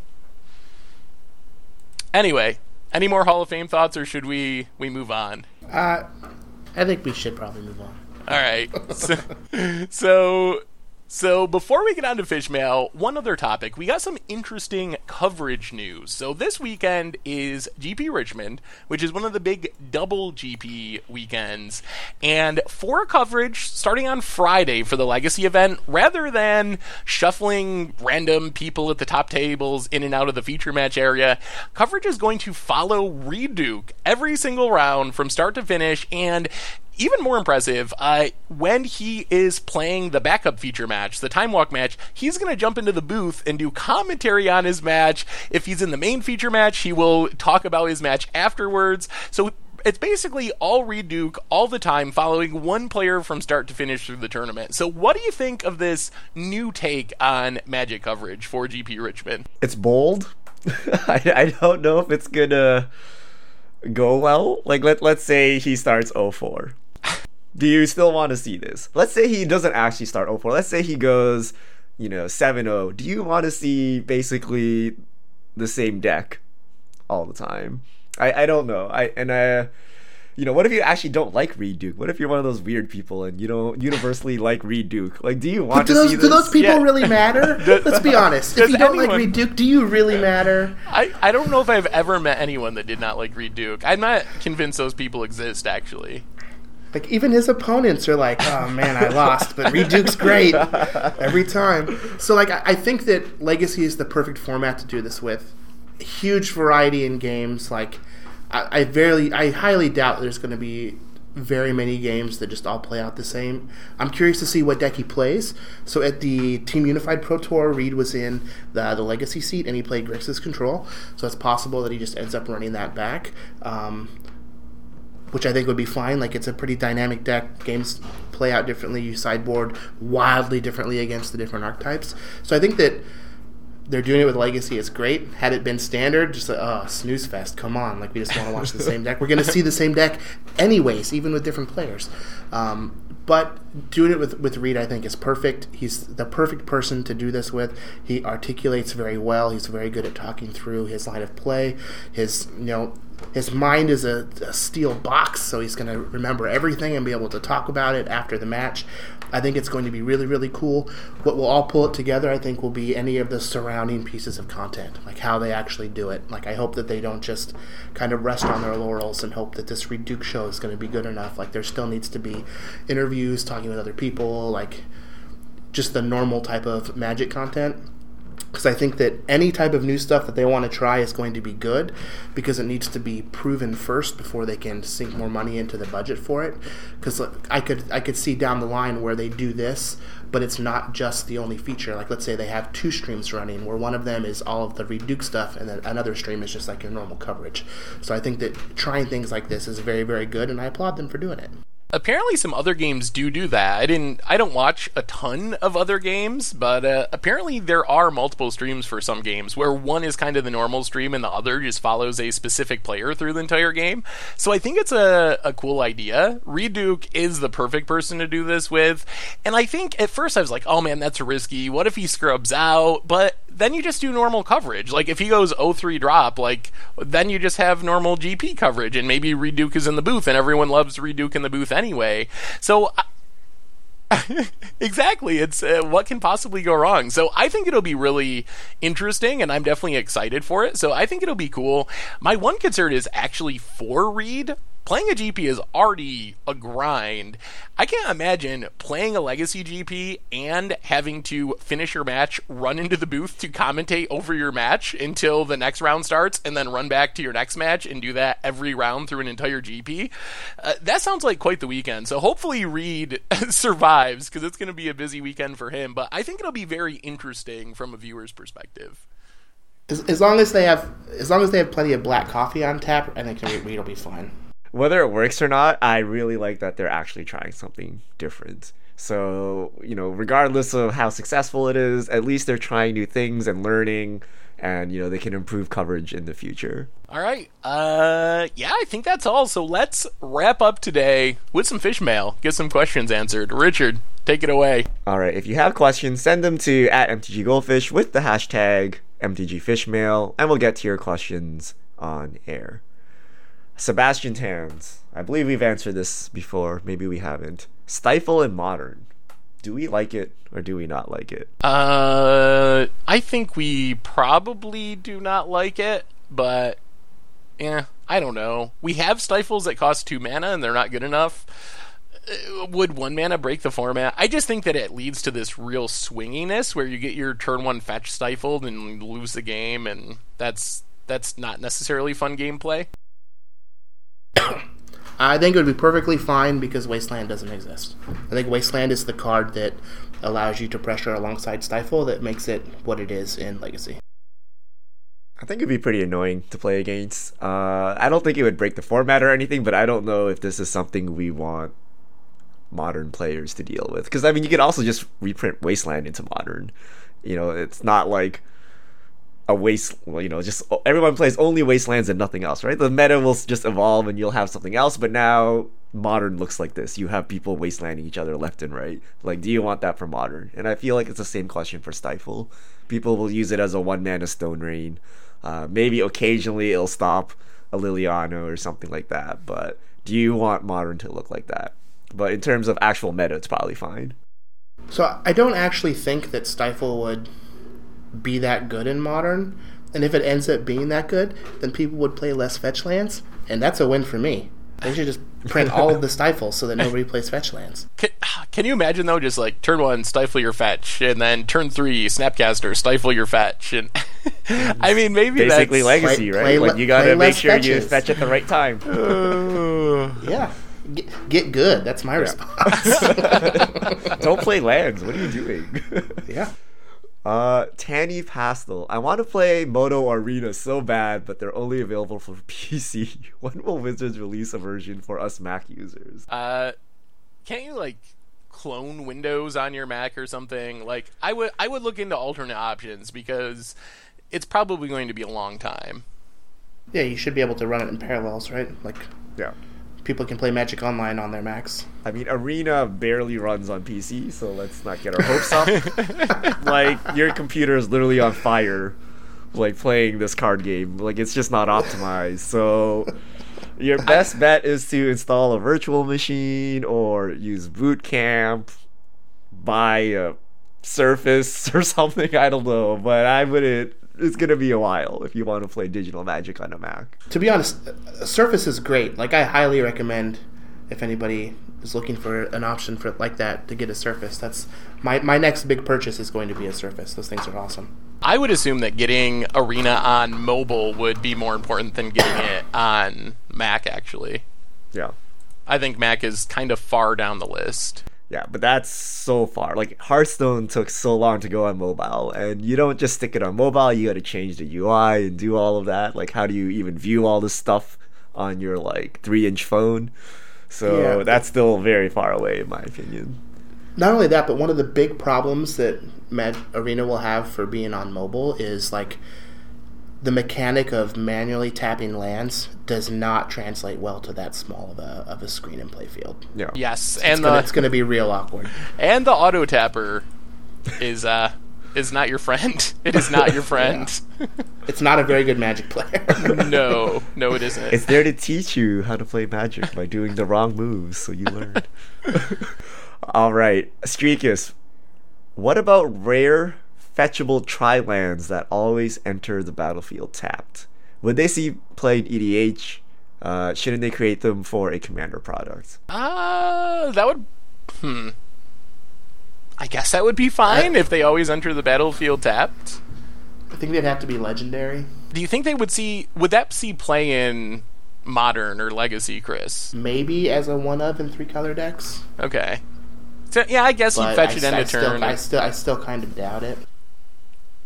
anyway, any more Hall of Fame thoughts, or should we we move on? Uh, I think we should probably move on. All right. so, so so, before we get on to fish mail, one other topic. We got some interesting coverage news. So, this weekend is GP Richmond, which is one of the big double GP weekends. And for coverage, starting on Friday for the Legacy event, rather than shuffling random people at the top tables in and out of the feature match area, coverage is going to follow Reed Duke every single round from start to finish. And even more impressive, uh, when he is playing the backup feature match, the time walk match, he's going to jump into the booth and do commentary on his match. If he's in the main feature match, he will talk about his match afterwards. So it's basically all Reed Duke all the time, following one player from start to finish through the tournament. So, what do you think of this new take on Magic coverage for GP Richmond? It's bold. I, I don't know if it's gonna go well. Like let let's say he starts 04 do you still want to see this? Let's say he doesn't actually start 04. Let's say he goes, you know, 7-0. Do you want to see basically the same deck all the time. I, I don't know. I and I you know, what if you actually don't like Reed Duke? What if you're one of those weird people and you don't universally like Reed Duke? Like, do you want But do to those, see do those people Yeah. really matter? Let's be honest. If does you don't like anyone- Reed Duke, do you really matter? I, I don't know if I've ever met anyone that did not like Reed Duke. I'm not convinced those people exist, actually. Like even his opponents are like, "Oh man, I lost," but Reed Duke's great every time. So like, I, I think that Legacy is the perfect format to do this with. Huge variety in games. Like, I, I very, I highly doubt there's going to be very many games that just all play out the same. I'm curious to see what deck he plays. So at the Team Unified Pro Tour, Reed was in the the Legacy seat and he played Grixis Control. So it's possible that he just ends up running that back. Um, which I think would be fine. Like it's a pretty dynamic deck. Games play out differently. You sideboard wildly differently against the different archetypes. So I think that they're doing it with Legacy is great. Had it been standard, just like, oh snooze fest. Come on, like we just want to watch the same deck. We're going to see the same deck anyways, even with different players. Um, but doing it with with Reed, I think, is perfect. He's the perfect person to do this with. He articulates very well. He's very good at talking through his line of play. His you know his mind is a, a steel box, so he's going to remember everything and be able to talk about it after the match. I think it's going to be really, really cool. What will all pull it together, I think, will be any of the surrounding pieces of content, like how they actually do it. Like, I hope that they don't just kind of rest on their laurels and hope that this Reed Duke show is going to be good enough. Like, there still needs to be interviews, talking with other people, like just the normal type of magic content because I think that any type of new stuff that they want to try is going to be good because it needs to be proven first before they can sink more money into the budget for it. Because I could I could see down the line where they do this, but it's not just the only feature. Like let's say they have two streams running, where one of them is all of the Reed Duke stuff, and then another stream is just like your normal coverage. So I think that trying things like this is very very good, and I applaud them for doing it. Apparently, some other games do do that. I didn't. I don't watch a ton of other games, but uh, apparently there are multiple streams for some games where one is kind of the normal stream and the other just follows a specific player through the entire game. So I think it's a, a cool idea. Reed Duke is the perfect person to do this with, and I think at first I was like, oh man, that's risky. What if he scrubs out? But then you just do normal coverage. Like if he goes 0-3 drop, like then you just have normal GP coverage, and maybe Reed Duke is in the booth, and everyone loves Reed Duke in the booth anyway. So. Exactly. It's uh, what can possibly go wrong. So I think it'll be really interesting, and I'm definitely excited for it. So I think it'll be cool. My one concern is actually for Reed. Playing a GP is already a grind. I can't imagine playing a Legacy GP and having to finish your match, run into the booth to commentate over your match until the next round starts, and then run back to your next match and do that every round through an entire GP. Uh, that sounds like quite the weekend. So hopefully Reed survives because it's going to be a busy weekend for him. But I think it'll be very interesting from a viewer's perspective. As, as long as they have as long as they have plenty of black coffee on tap, I think Reed will be fine. Whether it works or not, I really like that they're actually trying something different. So, you know, regardless of how successful it is, at least they're trying new things and learning and you know, they can improve coverage in the future. All right. Uh, yeah, I think that's all. So let's wrap up today with some fish mail. Get some questions answered. Richard, take it away. All right, if you have questions, send them to at MTG Goldfish with the hashtag MTG Fishmail, and we'll get to your questions on air. Sebastian Tans, I believe we've answered this before, maybe we haven't. Stifle and Modern. Do we like it or do we not like it? Uh, I think we probably do not like it, but yeah, I don't know. We have stifles that cost two mana and they're not good enough. Uh, Would one mana break the format? I just think that it leads to this real swinginess where you get your turn one fetch stifled and lose the game, and that's that's not necessarily fun gameplay. I think it would be perfectly fine because Wasteland doesn't exist. I think Wasteland is the card that allows you to pressure alongside Stifle that makes it what it is in Legacy. I think it'd be pretty annoying to play against. Uh, I don't think it would break the format or anything, but I don't know if this is something we want modern players to deal with. Because I mean, you could also just reprint Wasteland into modern. You know, it's not like a waste. You know, just everyone plays only Wastelands and nothing else, right? The meta will just evolve, and you'll have something else. But now modern looks like this. You have people wastelanding each other left and right. Like, do you want that for modern? And I feel like it's the same question for Stifle. People will use it as a one mana Stone Rain Uh, maybe occasionally it'll stop a Liliana or something like that. But do you want modern to look like that? But in terms of actual meta, it's probably fine. So I don't actually think that Stifle would be that good in modern. And if it ends up being that good, then people would play less fetch lands, and that's a win for me. They should just print all of the stifles so that nobody plays fetch lands. Can, can you imagine though, just like turn one, stifle your fetch, and then turn three, snapcaster, stifle your fetch, and I mean maybe Basically that's legacy, Play- right? play like you gotta make less sure you fetch at the right time. Yeah. Get, get good. That's my response. Don't play lands. What are you doing? yeah. Uh, Tanny Pastel. I want to play Moto Arena so bad, but they're only available for PC. When will Wizards release a version for us Mac users? Uh, can't you like clone Windows on your Mac or something? Like I would I would look into alternate options because it's probably going to be a long time. Yeah, you should be able to run it in parallels, right? Like Yeah. People can play Magic Online on their Macs. I mean, Arena barely runs on PC, so let's not get our hopes up. like, your computer is literally on fire, like, playing this card game. Like, it's just not optimized. So, your best bet is to install a virtual machine or use Boot Camp, buy a Surface or something. I don't know, but I wouldn't. It's gonna be a while if you want to play digital magic on a Mac. To be honest, uh, Surface is great. Like I highly recommend if anybody is looking for an option for like that to get a Surface. That's my my next big purchase is going to be a Surface. Those things are awesome. I would assume that getting Arena on mobile would be more important than getting it on Mac. Actually, Yeah. I think Mac is kind of far down the list. Yeah, but that's so far. Like Hearthstone took so long to go on mobile, and you don't just stick it on mobile. You got to change the UI and do all of that. Like, how do you even view all this stuff on your like three-inch phone? So Yeah. that's still very far away, in my opinion. Not only that, but one of the big problems that Mag Arena will have for being on mobile is like the mechanic of manually tapping lands does not translate well to that small of a, of a screen and play field. Yeah. Yes, It's and gonna, it's going to be real awkward. and the auto tapper is uh is not your friend. It is not your friend. It's not a very good Magic player. no, no, it isn't. It's there to teach you how to play Magic by doing the wrong moves, so you learn. all right, Streakus. What about rare fetchable tri lands that always enter the battlefield tapped? Would they see playing EDH? Uh, shouldn't they create them for a commander product? Uh, that would. Hmm. I guess that would be fine if they always enter the battlefield tapped. I think they'd have to be legendary. Do you think they would see? Would that see play in modern or legacy, Chris? Maybe as a one of in three color decks. Okay. So yeah, I guess you But fetch I, it end I of turn. Still, I still, I still kind of doubt it.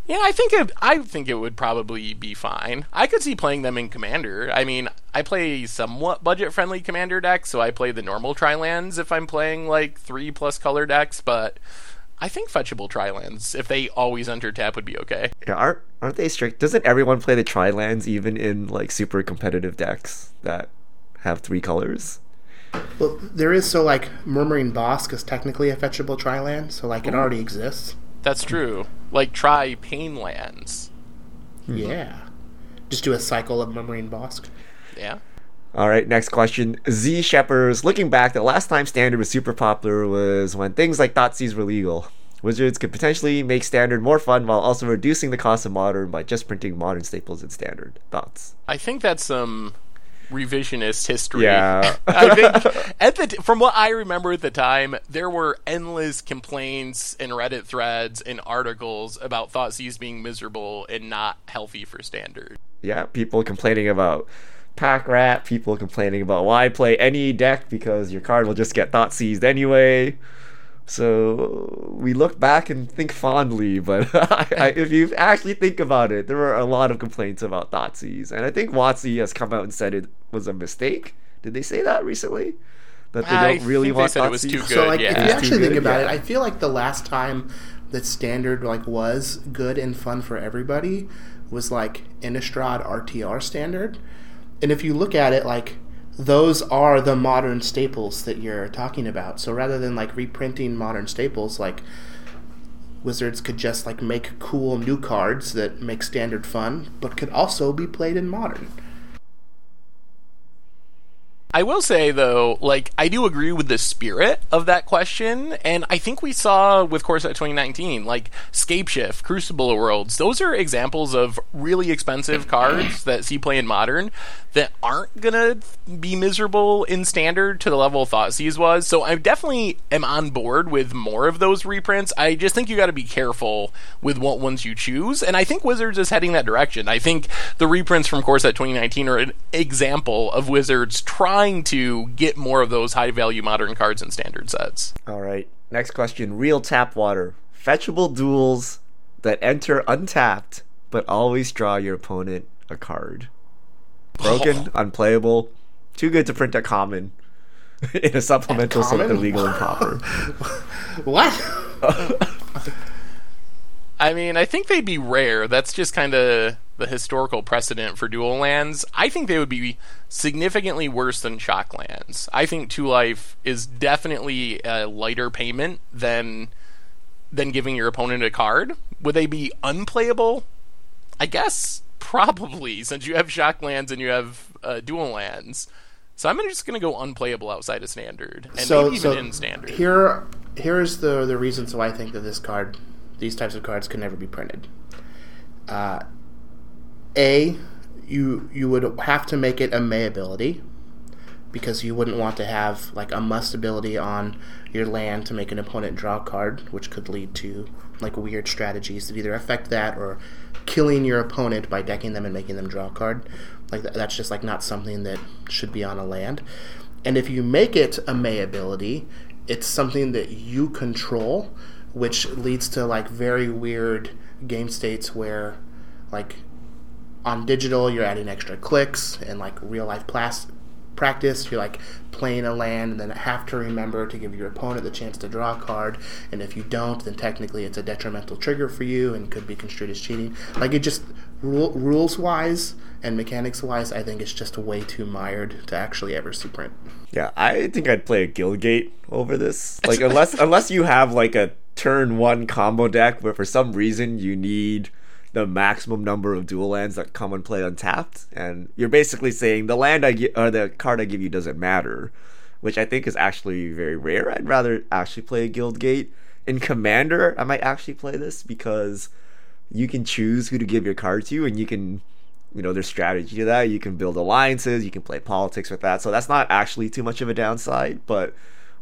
Yeah, I think it. I think it would probably be fine. I could see playing them in Commander. I mean, I play somewhat budget-friendly Commander decks, so I play the normal Trilands if I'm playing like three plus color decks. But I think fetchable Trilands, if they always enter tap, would be okay. Yeah, aren't aren't they strict? Doesn't everyone play the tri lands even in like super competitive decks that have three colors? Well, there is so like Murmuring Bosk is technically a fetchable triland, so like it already exists. That's true. Like try Pain Lands. Hmm. Yeah. Just do a cycle of Murmuring Bosk. Yeah. All right, next question. Z Shepherds, looking back, the last time Standard was super popular was when things like Thoughtseize were legal. Wizards could potentially make Standard more fun while also reducing the cost of Modern by just printing Modern staples in Standard. Thoughts? I think that's some revisionist history. Yeah. I think at the t- from what I remember at the time, there were endless complaints and Reddit threads and articles about Thought Thoughtseize being miserable and not healthy for standard. Yeah, people complaining about pack rat, people complaining about why play any deck because your card will just get thought seized anyway. So we look back and think fondly, but I, I, if you actually think about it, there were a lot of complaints about Thoughtseize, and I think WotC has come out and said it was a mistake. Did they say that recently? That they I don't really think they want said it was too good. So like yeah. if you It's too actually think about yeah. it, I feel like the last time that standard like was good and fun for everybody was like Innistrad RTR standard. And if you look at it like those are the modern staples that you're talking about. So rather than like reprinting modern staples like Wizards could just like make cool new cards that make standard fun, but could also be played in modern. I will say though, like I do agree with the spirit of that question, and I think we saw with Core Set 2019, like Scapeshift, Crucible of Worlds, those are examples of really expensive cards that see play in modern that aren't gonna be miserable in standard to the level Thoughtseize was. So I definitely am on board with more of those reprints. I just think you got to be careful with what ones you choose, and I think Wizards is heading that direction. I think the reprints from Core Set 2019 are an example of Wizards trying to get more of those high value modern cards in standard sets. All right. Next question. Real tap water. Fetchable duals that enter untapped but always draw your opponent a card. Broken, oh. unplayable, too good to print a common. In a supplemental so common? illegal and proper. What? I mean, I think they'd be rare. That's just kind of the historical precedent for dual lands. I think they would be significantly worse than shock lands. I think two life is definitely a lighter payment than than giving your opponent a card. Would they be unplayable? I guess probably, since you have shock lands and you have uh, dual lands. So I'm just going to go unplayable outside of standard, and so, maybe even so in standard. here, here's the the reasons why I think that this card, these types of cards, can never be printed. Uh, a, you you would have to make it a May ability, because you wouldn't want to have like a must ability on your land to make an opponent draw a card, which could lead to like weird strategies that either affect that or killing your opponent by decking them and making them draw a card. Like th- that's just like not something that should be on a land. And if you make it a May ability, it's something that you control, which leads to like very weird game states where like on digital you're adding extra clicks and like real life plas- practice. You're like playing a land and then have to remember to give your opponent the chance to draw a card. And if you don't then technically it's a detrimental trigger for you and could be construed as cheating. Like it just rule, rules wise and mechanics wise i think it's just way too mired to actually ever see print. Yeah, I think I'd play a Guildgate over this. Like unless unless you have like a turn one combo deck where for some reason you need the maximum number of dual lands that come and play untapped, and you're basically saying the land I gi- or the card I give you doesn't matter, which I think is actually very rare. I'd rather actually play a Guildgate. In Commander, I might actually play this because you can choose who to give your card to, and you can you know there's strategy to that you can build alliances you can play politics with that so that's not actually too much of a downside but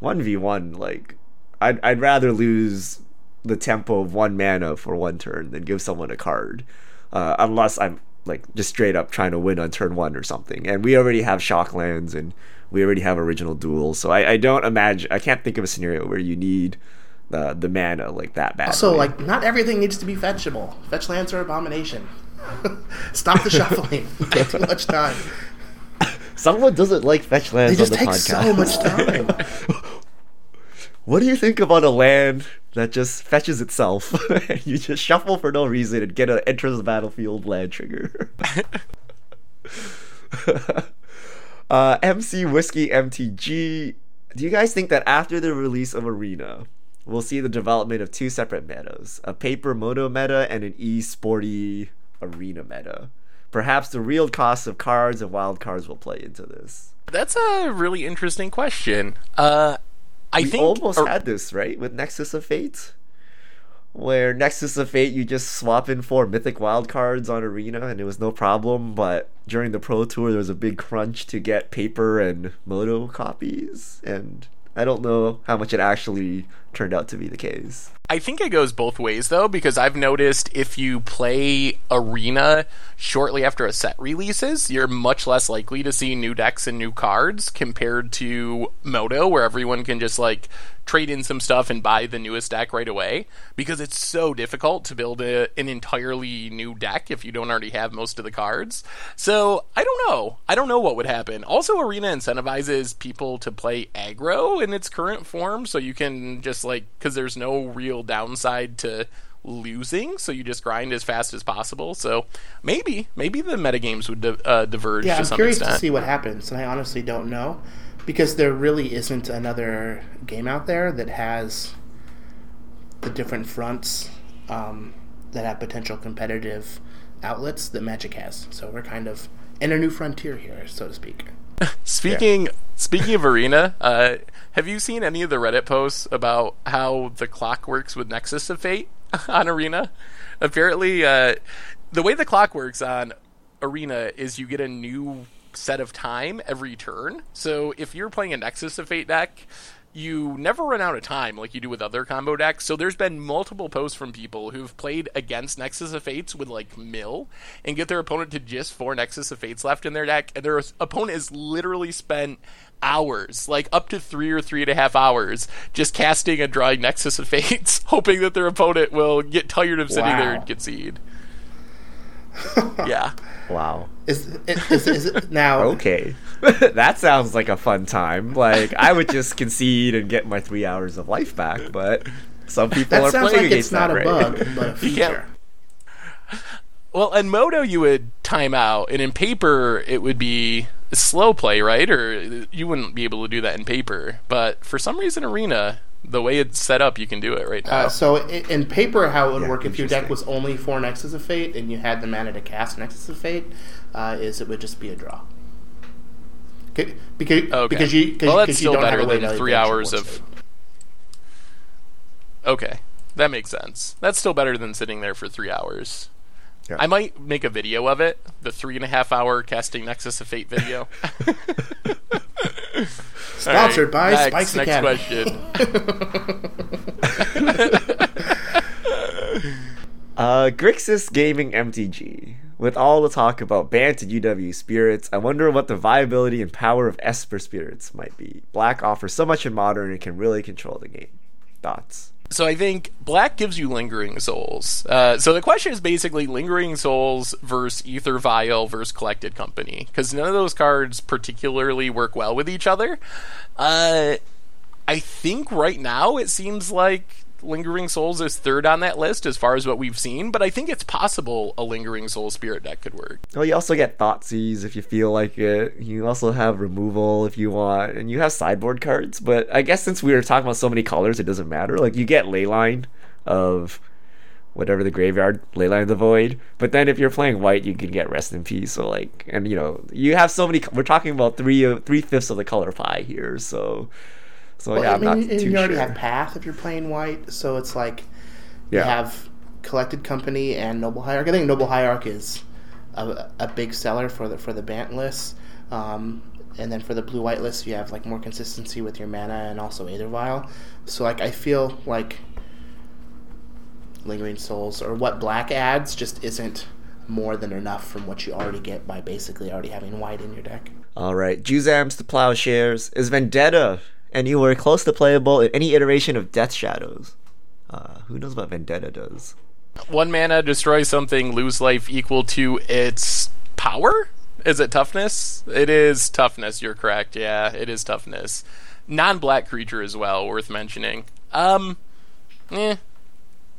1v1 like i'd, I'd rather lose the tempo of one mana for one turn than give someone a card uh, unless i'm like just straight up trying to win on turn one or something. And we already have shocklands and we already have original duals so I, I don't imagine i can't think of a scenario where you need the the mana like that bad also like not everything needs to be fetchable. Fetch lands are abomination. Stop the shuffling. Take too much time. Someone doesn't like fetch lands they just on the take podcast. so much time What do you think about a land that just fetches itself? you just shuffle for no reason and get an enters the battlefield land trigger. uh, MC Whiskey MTG. Do you guys think that after the release of Arena, we'll see the development of two separate metas a paper moto meta and an e sporty arena meta? Perhaps the real cost of cards and wild cards will play into this. That's a really interesting question. Uh, I we think almost or- had this right with Nexus of Fate, where Nexus of Fate you just swap in four mythic wild cards on Arena and it was no problem. But during the Pro Tour, there was a big crunch to get paper and moto copies, and I don't know how much it actually turned out to be the case. I think it goes both ways though, because I've noticed if you play Arena shortly after a set releases, you're much less likely to see new decks and new cards compared to Moto, where everyone can just like trade in some stuff and buy the newest deck right away, because it's so difficult to build a, an entirely new deck if you don't already have most of the cards. So I don't know. I don't know what would happen. Also, Arena incentivizes people to play aggro in its current form, so you can just like because there's no real downside to losing, so you just grind as fast as possible. So maybe, maybe the metagames would di- uh, diverge Yeah, to I'm some curious extent. to see what happens, and I honestly don't know because there really isn't another game out there that has the different fronts um, that have potential competitive outlets that Magic has. So we're kind of in a new frontier here, so to speak. Speaking speaking of arena, uh, have you seen any of the Reddit posts about how the clock works with Nexus of Fate on arena? Apparently, uh, the way the clock works on arena is you get a new set of time every turn. So if you're playing a Nexus of Fate deck, you never run out of time like you do with other combo decks. So there's been multiple posts from people who've played against Nexus of Fates with like mill and get their opponent to just four Nexus of Fates left in their deck, and their opponent has literally spent hours, like up to three or three and a half hours, just casting and drawing Nexus of Fates, hoping that their opponent will get tired of sitting there and concede. yeah. Wow. Is, is, is, is it now? Okay. that sounds like a fun time. Like I would just concede and get my three hours of life back, but some people That are playing like against it's not that, a right? bug, but a Yeah. feature. Well, in Moto you would time out, and in paper it would be slow play, right? Or you wouldn't be able to do that in paper. But for some reason, Arena, the way it's set up, you can do it right now. Uh, so in, in paper, how it would Yeah, work if your deck was only four Nexus of Fate and you had the mana to cast Nexus of Fate, uh, is it would just be a draw. Okay, Because okay. because you because well, that's you still don't have better than three hours of. state. Okay, that makes sense. That's still better than sitting there for three hours. Yeah. I might make a video of it, the three and a half hour casting Nexus of Fate video. Sponsored by next, Spikes next Academy. question. Uh, Grixis Gaming MTG. With all the talk about Bant to UW spirits, I wonder what the viability and power of Esper spirits might be. Black offers so much in modern and can really control the game. Thoughts? So I think black gives you lingering souls. Uh, so the question is basically lingering souls versus aether vial versus collected company because none of those cards particularly work well with each other. Uh, I think right now it seems like lingering souls is third on that list as far as what we've seen, but I think it's possible a lingering soul spirit deck could work. Well, you also get Thoughtseize if you feel like it. You also have removal if you want, and you have sideboard cards. But I guess since we were talking about so many colors, it doesn't matter. Like you get Leyline of whatever the graveyard, Leyline of the Void. But then if you're playing white, you can get Rest in Peace. So like, and you know, you have so many. We're talking about three uh, three fifths of the color pie here. So, so Well, yeah, I I'm mean, not and too you already sure. have Path if you're playing white, so it's like you have Collected Company and Noble Hierarch. I think Noble Hierarch is a, a big seller for the for the Bant list. Um, and then for the blue white list, you have like more consistency with your mana and also Aether Vial. So like I feel like Lingering Souls or what black adds just isn't more than enough from what you already get by basically already having white in your deck. All right, Juzams to Plowshares is Vendetta anywhere close to playable in any iteration of Death Shadows. Uh, who knows what Vendetta does? One mana, destroy something, lose life equal to its power? Is it toughness? It is toughness, you're correct. Yeah, it is toughness. Non black creature as well, worth mentioning. Um, eh,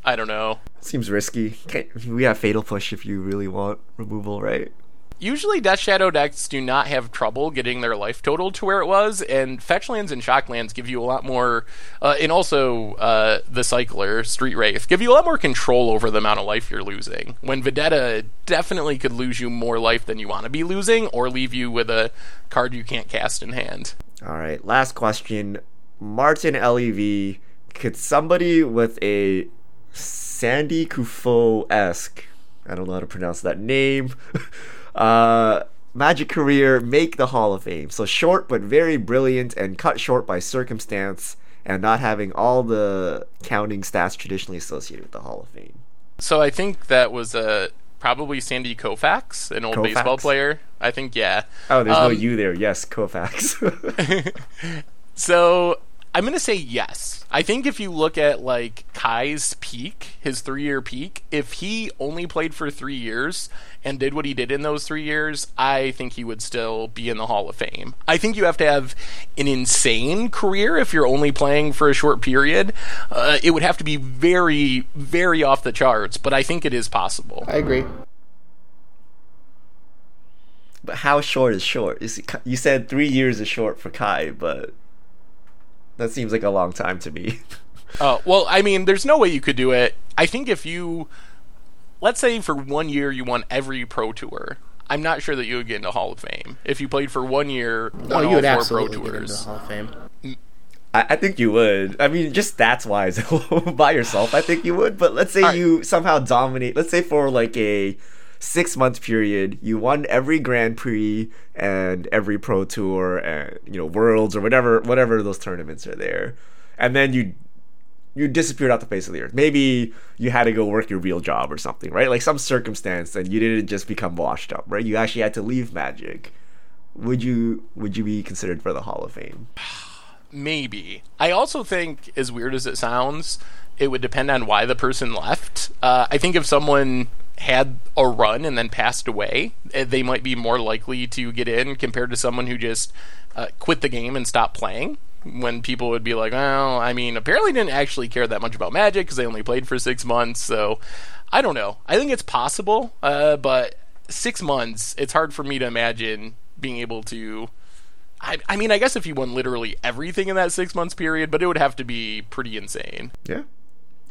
I don't know. Seems risky. Can't, we have Fatal Push if you really want removal, right? Usually, Death Shadow decks do not have trouble getting their life total to where it was, and Fetchlands and Shocklands give you a lot more, uh, and also uh, the Cycler, Street Wraith, give you a lot more control over the amount of life you're losing. When Vendetta definitely could lose you more life than you want to be losing, or leave you with a card you can't cast in hand. All right, last question. Martin LEV, could somebody with a Sandy Kufo esque, I don't know how to pronounce that name, uh, magic career make the Hall of Fame? So short but very brilliant and cut short by circumstance and not having all the counting stats traditionally associated with the Hall of Fame. So I think that was uh, probably Sandy Koufax, an old baseball player. I think, yeah. Oh, there's no Um, you there. Yes, Koufax. So I'm gonna say yes. I think if you look at like Kai's peak, his three year peak, if he only played for three years and did what he did in those three years, I think he would still be in the Hall of Fame. I think you have to have an insane career if you're only playing for a short period. Uh, it would have to be very, very off the charts, but I think it is possible. I agree. But how short is short? You, see, you said three years is short for Kai, but that seems like a long time to me. Uh, well, I mean, there's no way you could do it I think if you, let's say for one year you won every pro tour, I'm not sure that you would get into Hall of Fame if you played for one year. Won Oh, you would four absolutely pro get into tours. Hall of Fame. I, I think you would. I mean, just stats wise, by yourself, I think you would. But let's say Alright. you somehow dominate. Let's say for like a six month period, you won every Grand Prix and every Pro Tour and you know Worlds or whatever whatever those tournaments are there, and then you you disappeared off the face of the earth. Maybe you had to go work your real job or something, right? Like some circumstance, and you didn't just become washed up, right? You actually had to leave Magic. Would you would you be considered for the Hall of Fame? Maybe. I also think, as weird as it sounds, it would depend on why the person left. Uh, I think if someone had a run and then passed away, eh, they might be more likely to get in compared to someone who just uh, quit the game and stopped playing. When people would be like, well, I mean, apparently didn't actually care that much about Magic because they only played for six months. So I don't know. I think it's possible, uh, but six months, it's hard for me to imagine being able to. I, I mean, I guess if you won literally everything in that six months period, but it would have to be pretty insane. Yeah.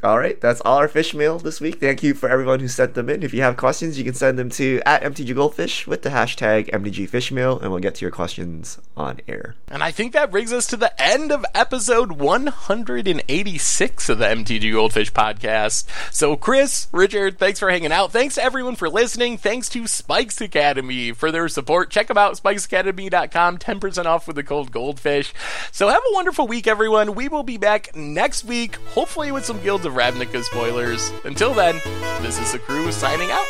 All right, that's all our fish mail this week. Thank you for everyone who sent them in. If you have questions, you can send them to at MTG Goldfish with the hashtag MTG Fishmail, and we'll get to your questions on air. And I think that brings us to the end of episode 186 of the MTG Goldfish podcast. So, Chris, Richard, thanks for hanging out. Thanks to everyone for listening. Thanks to Spikes Academy for their support. Check them out, spikesacademy.com, 10% off with the cold goldfish. So, have a wonderful week, everyone. We will be back next week, hopefully with some Guilds of Ravnica spoilers. Until then, this is the crew signing out.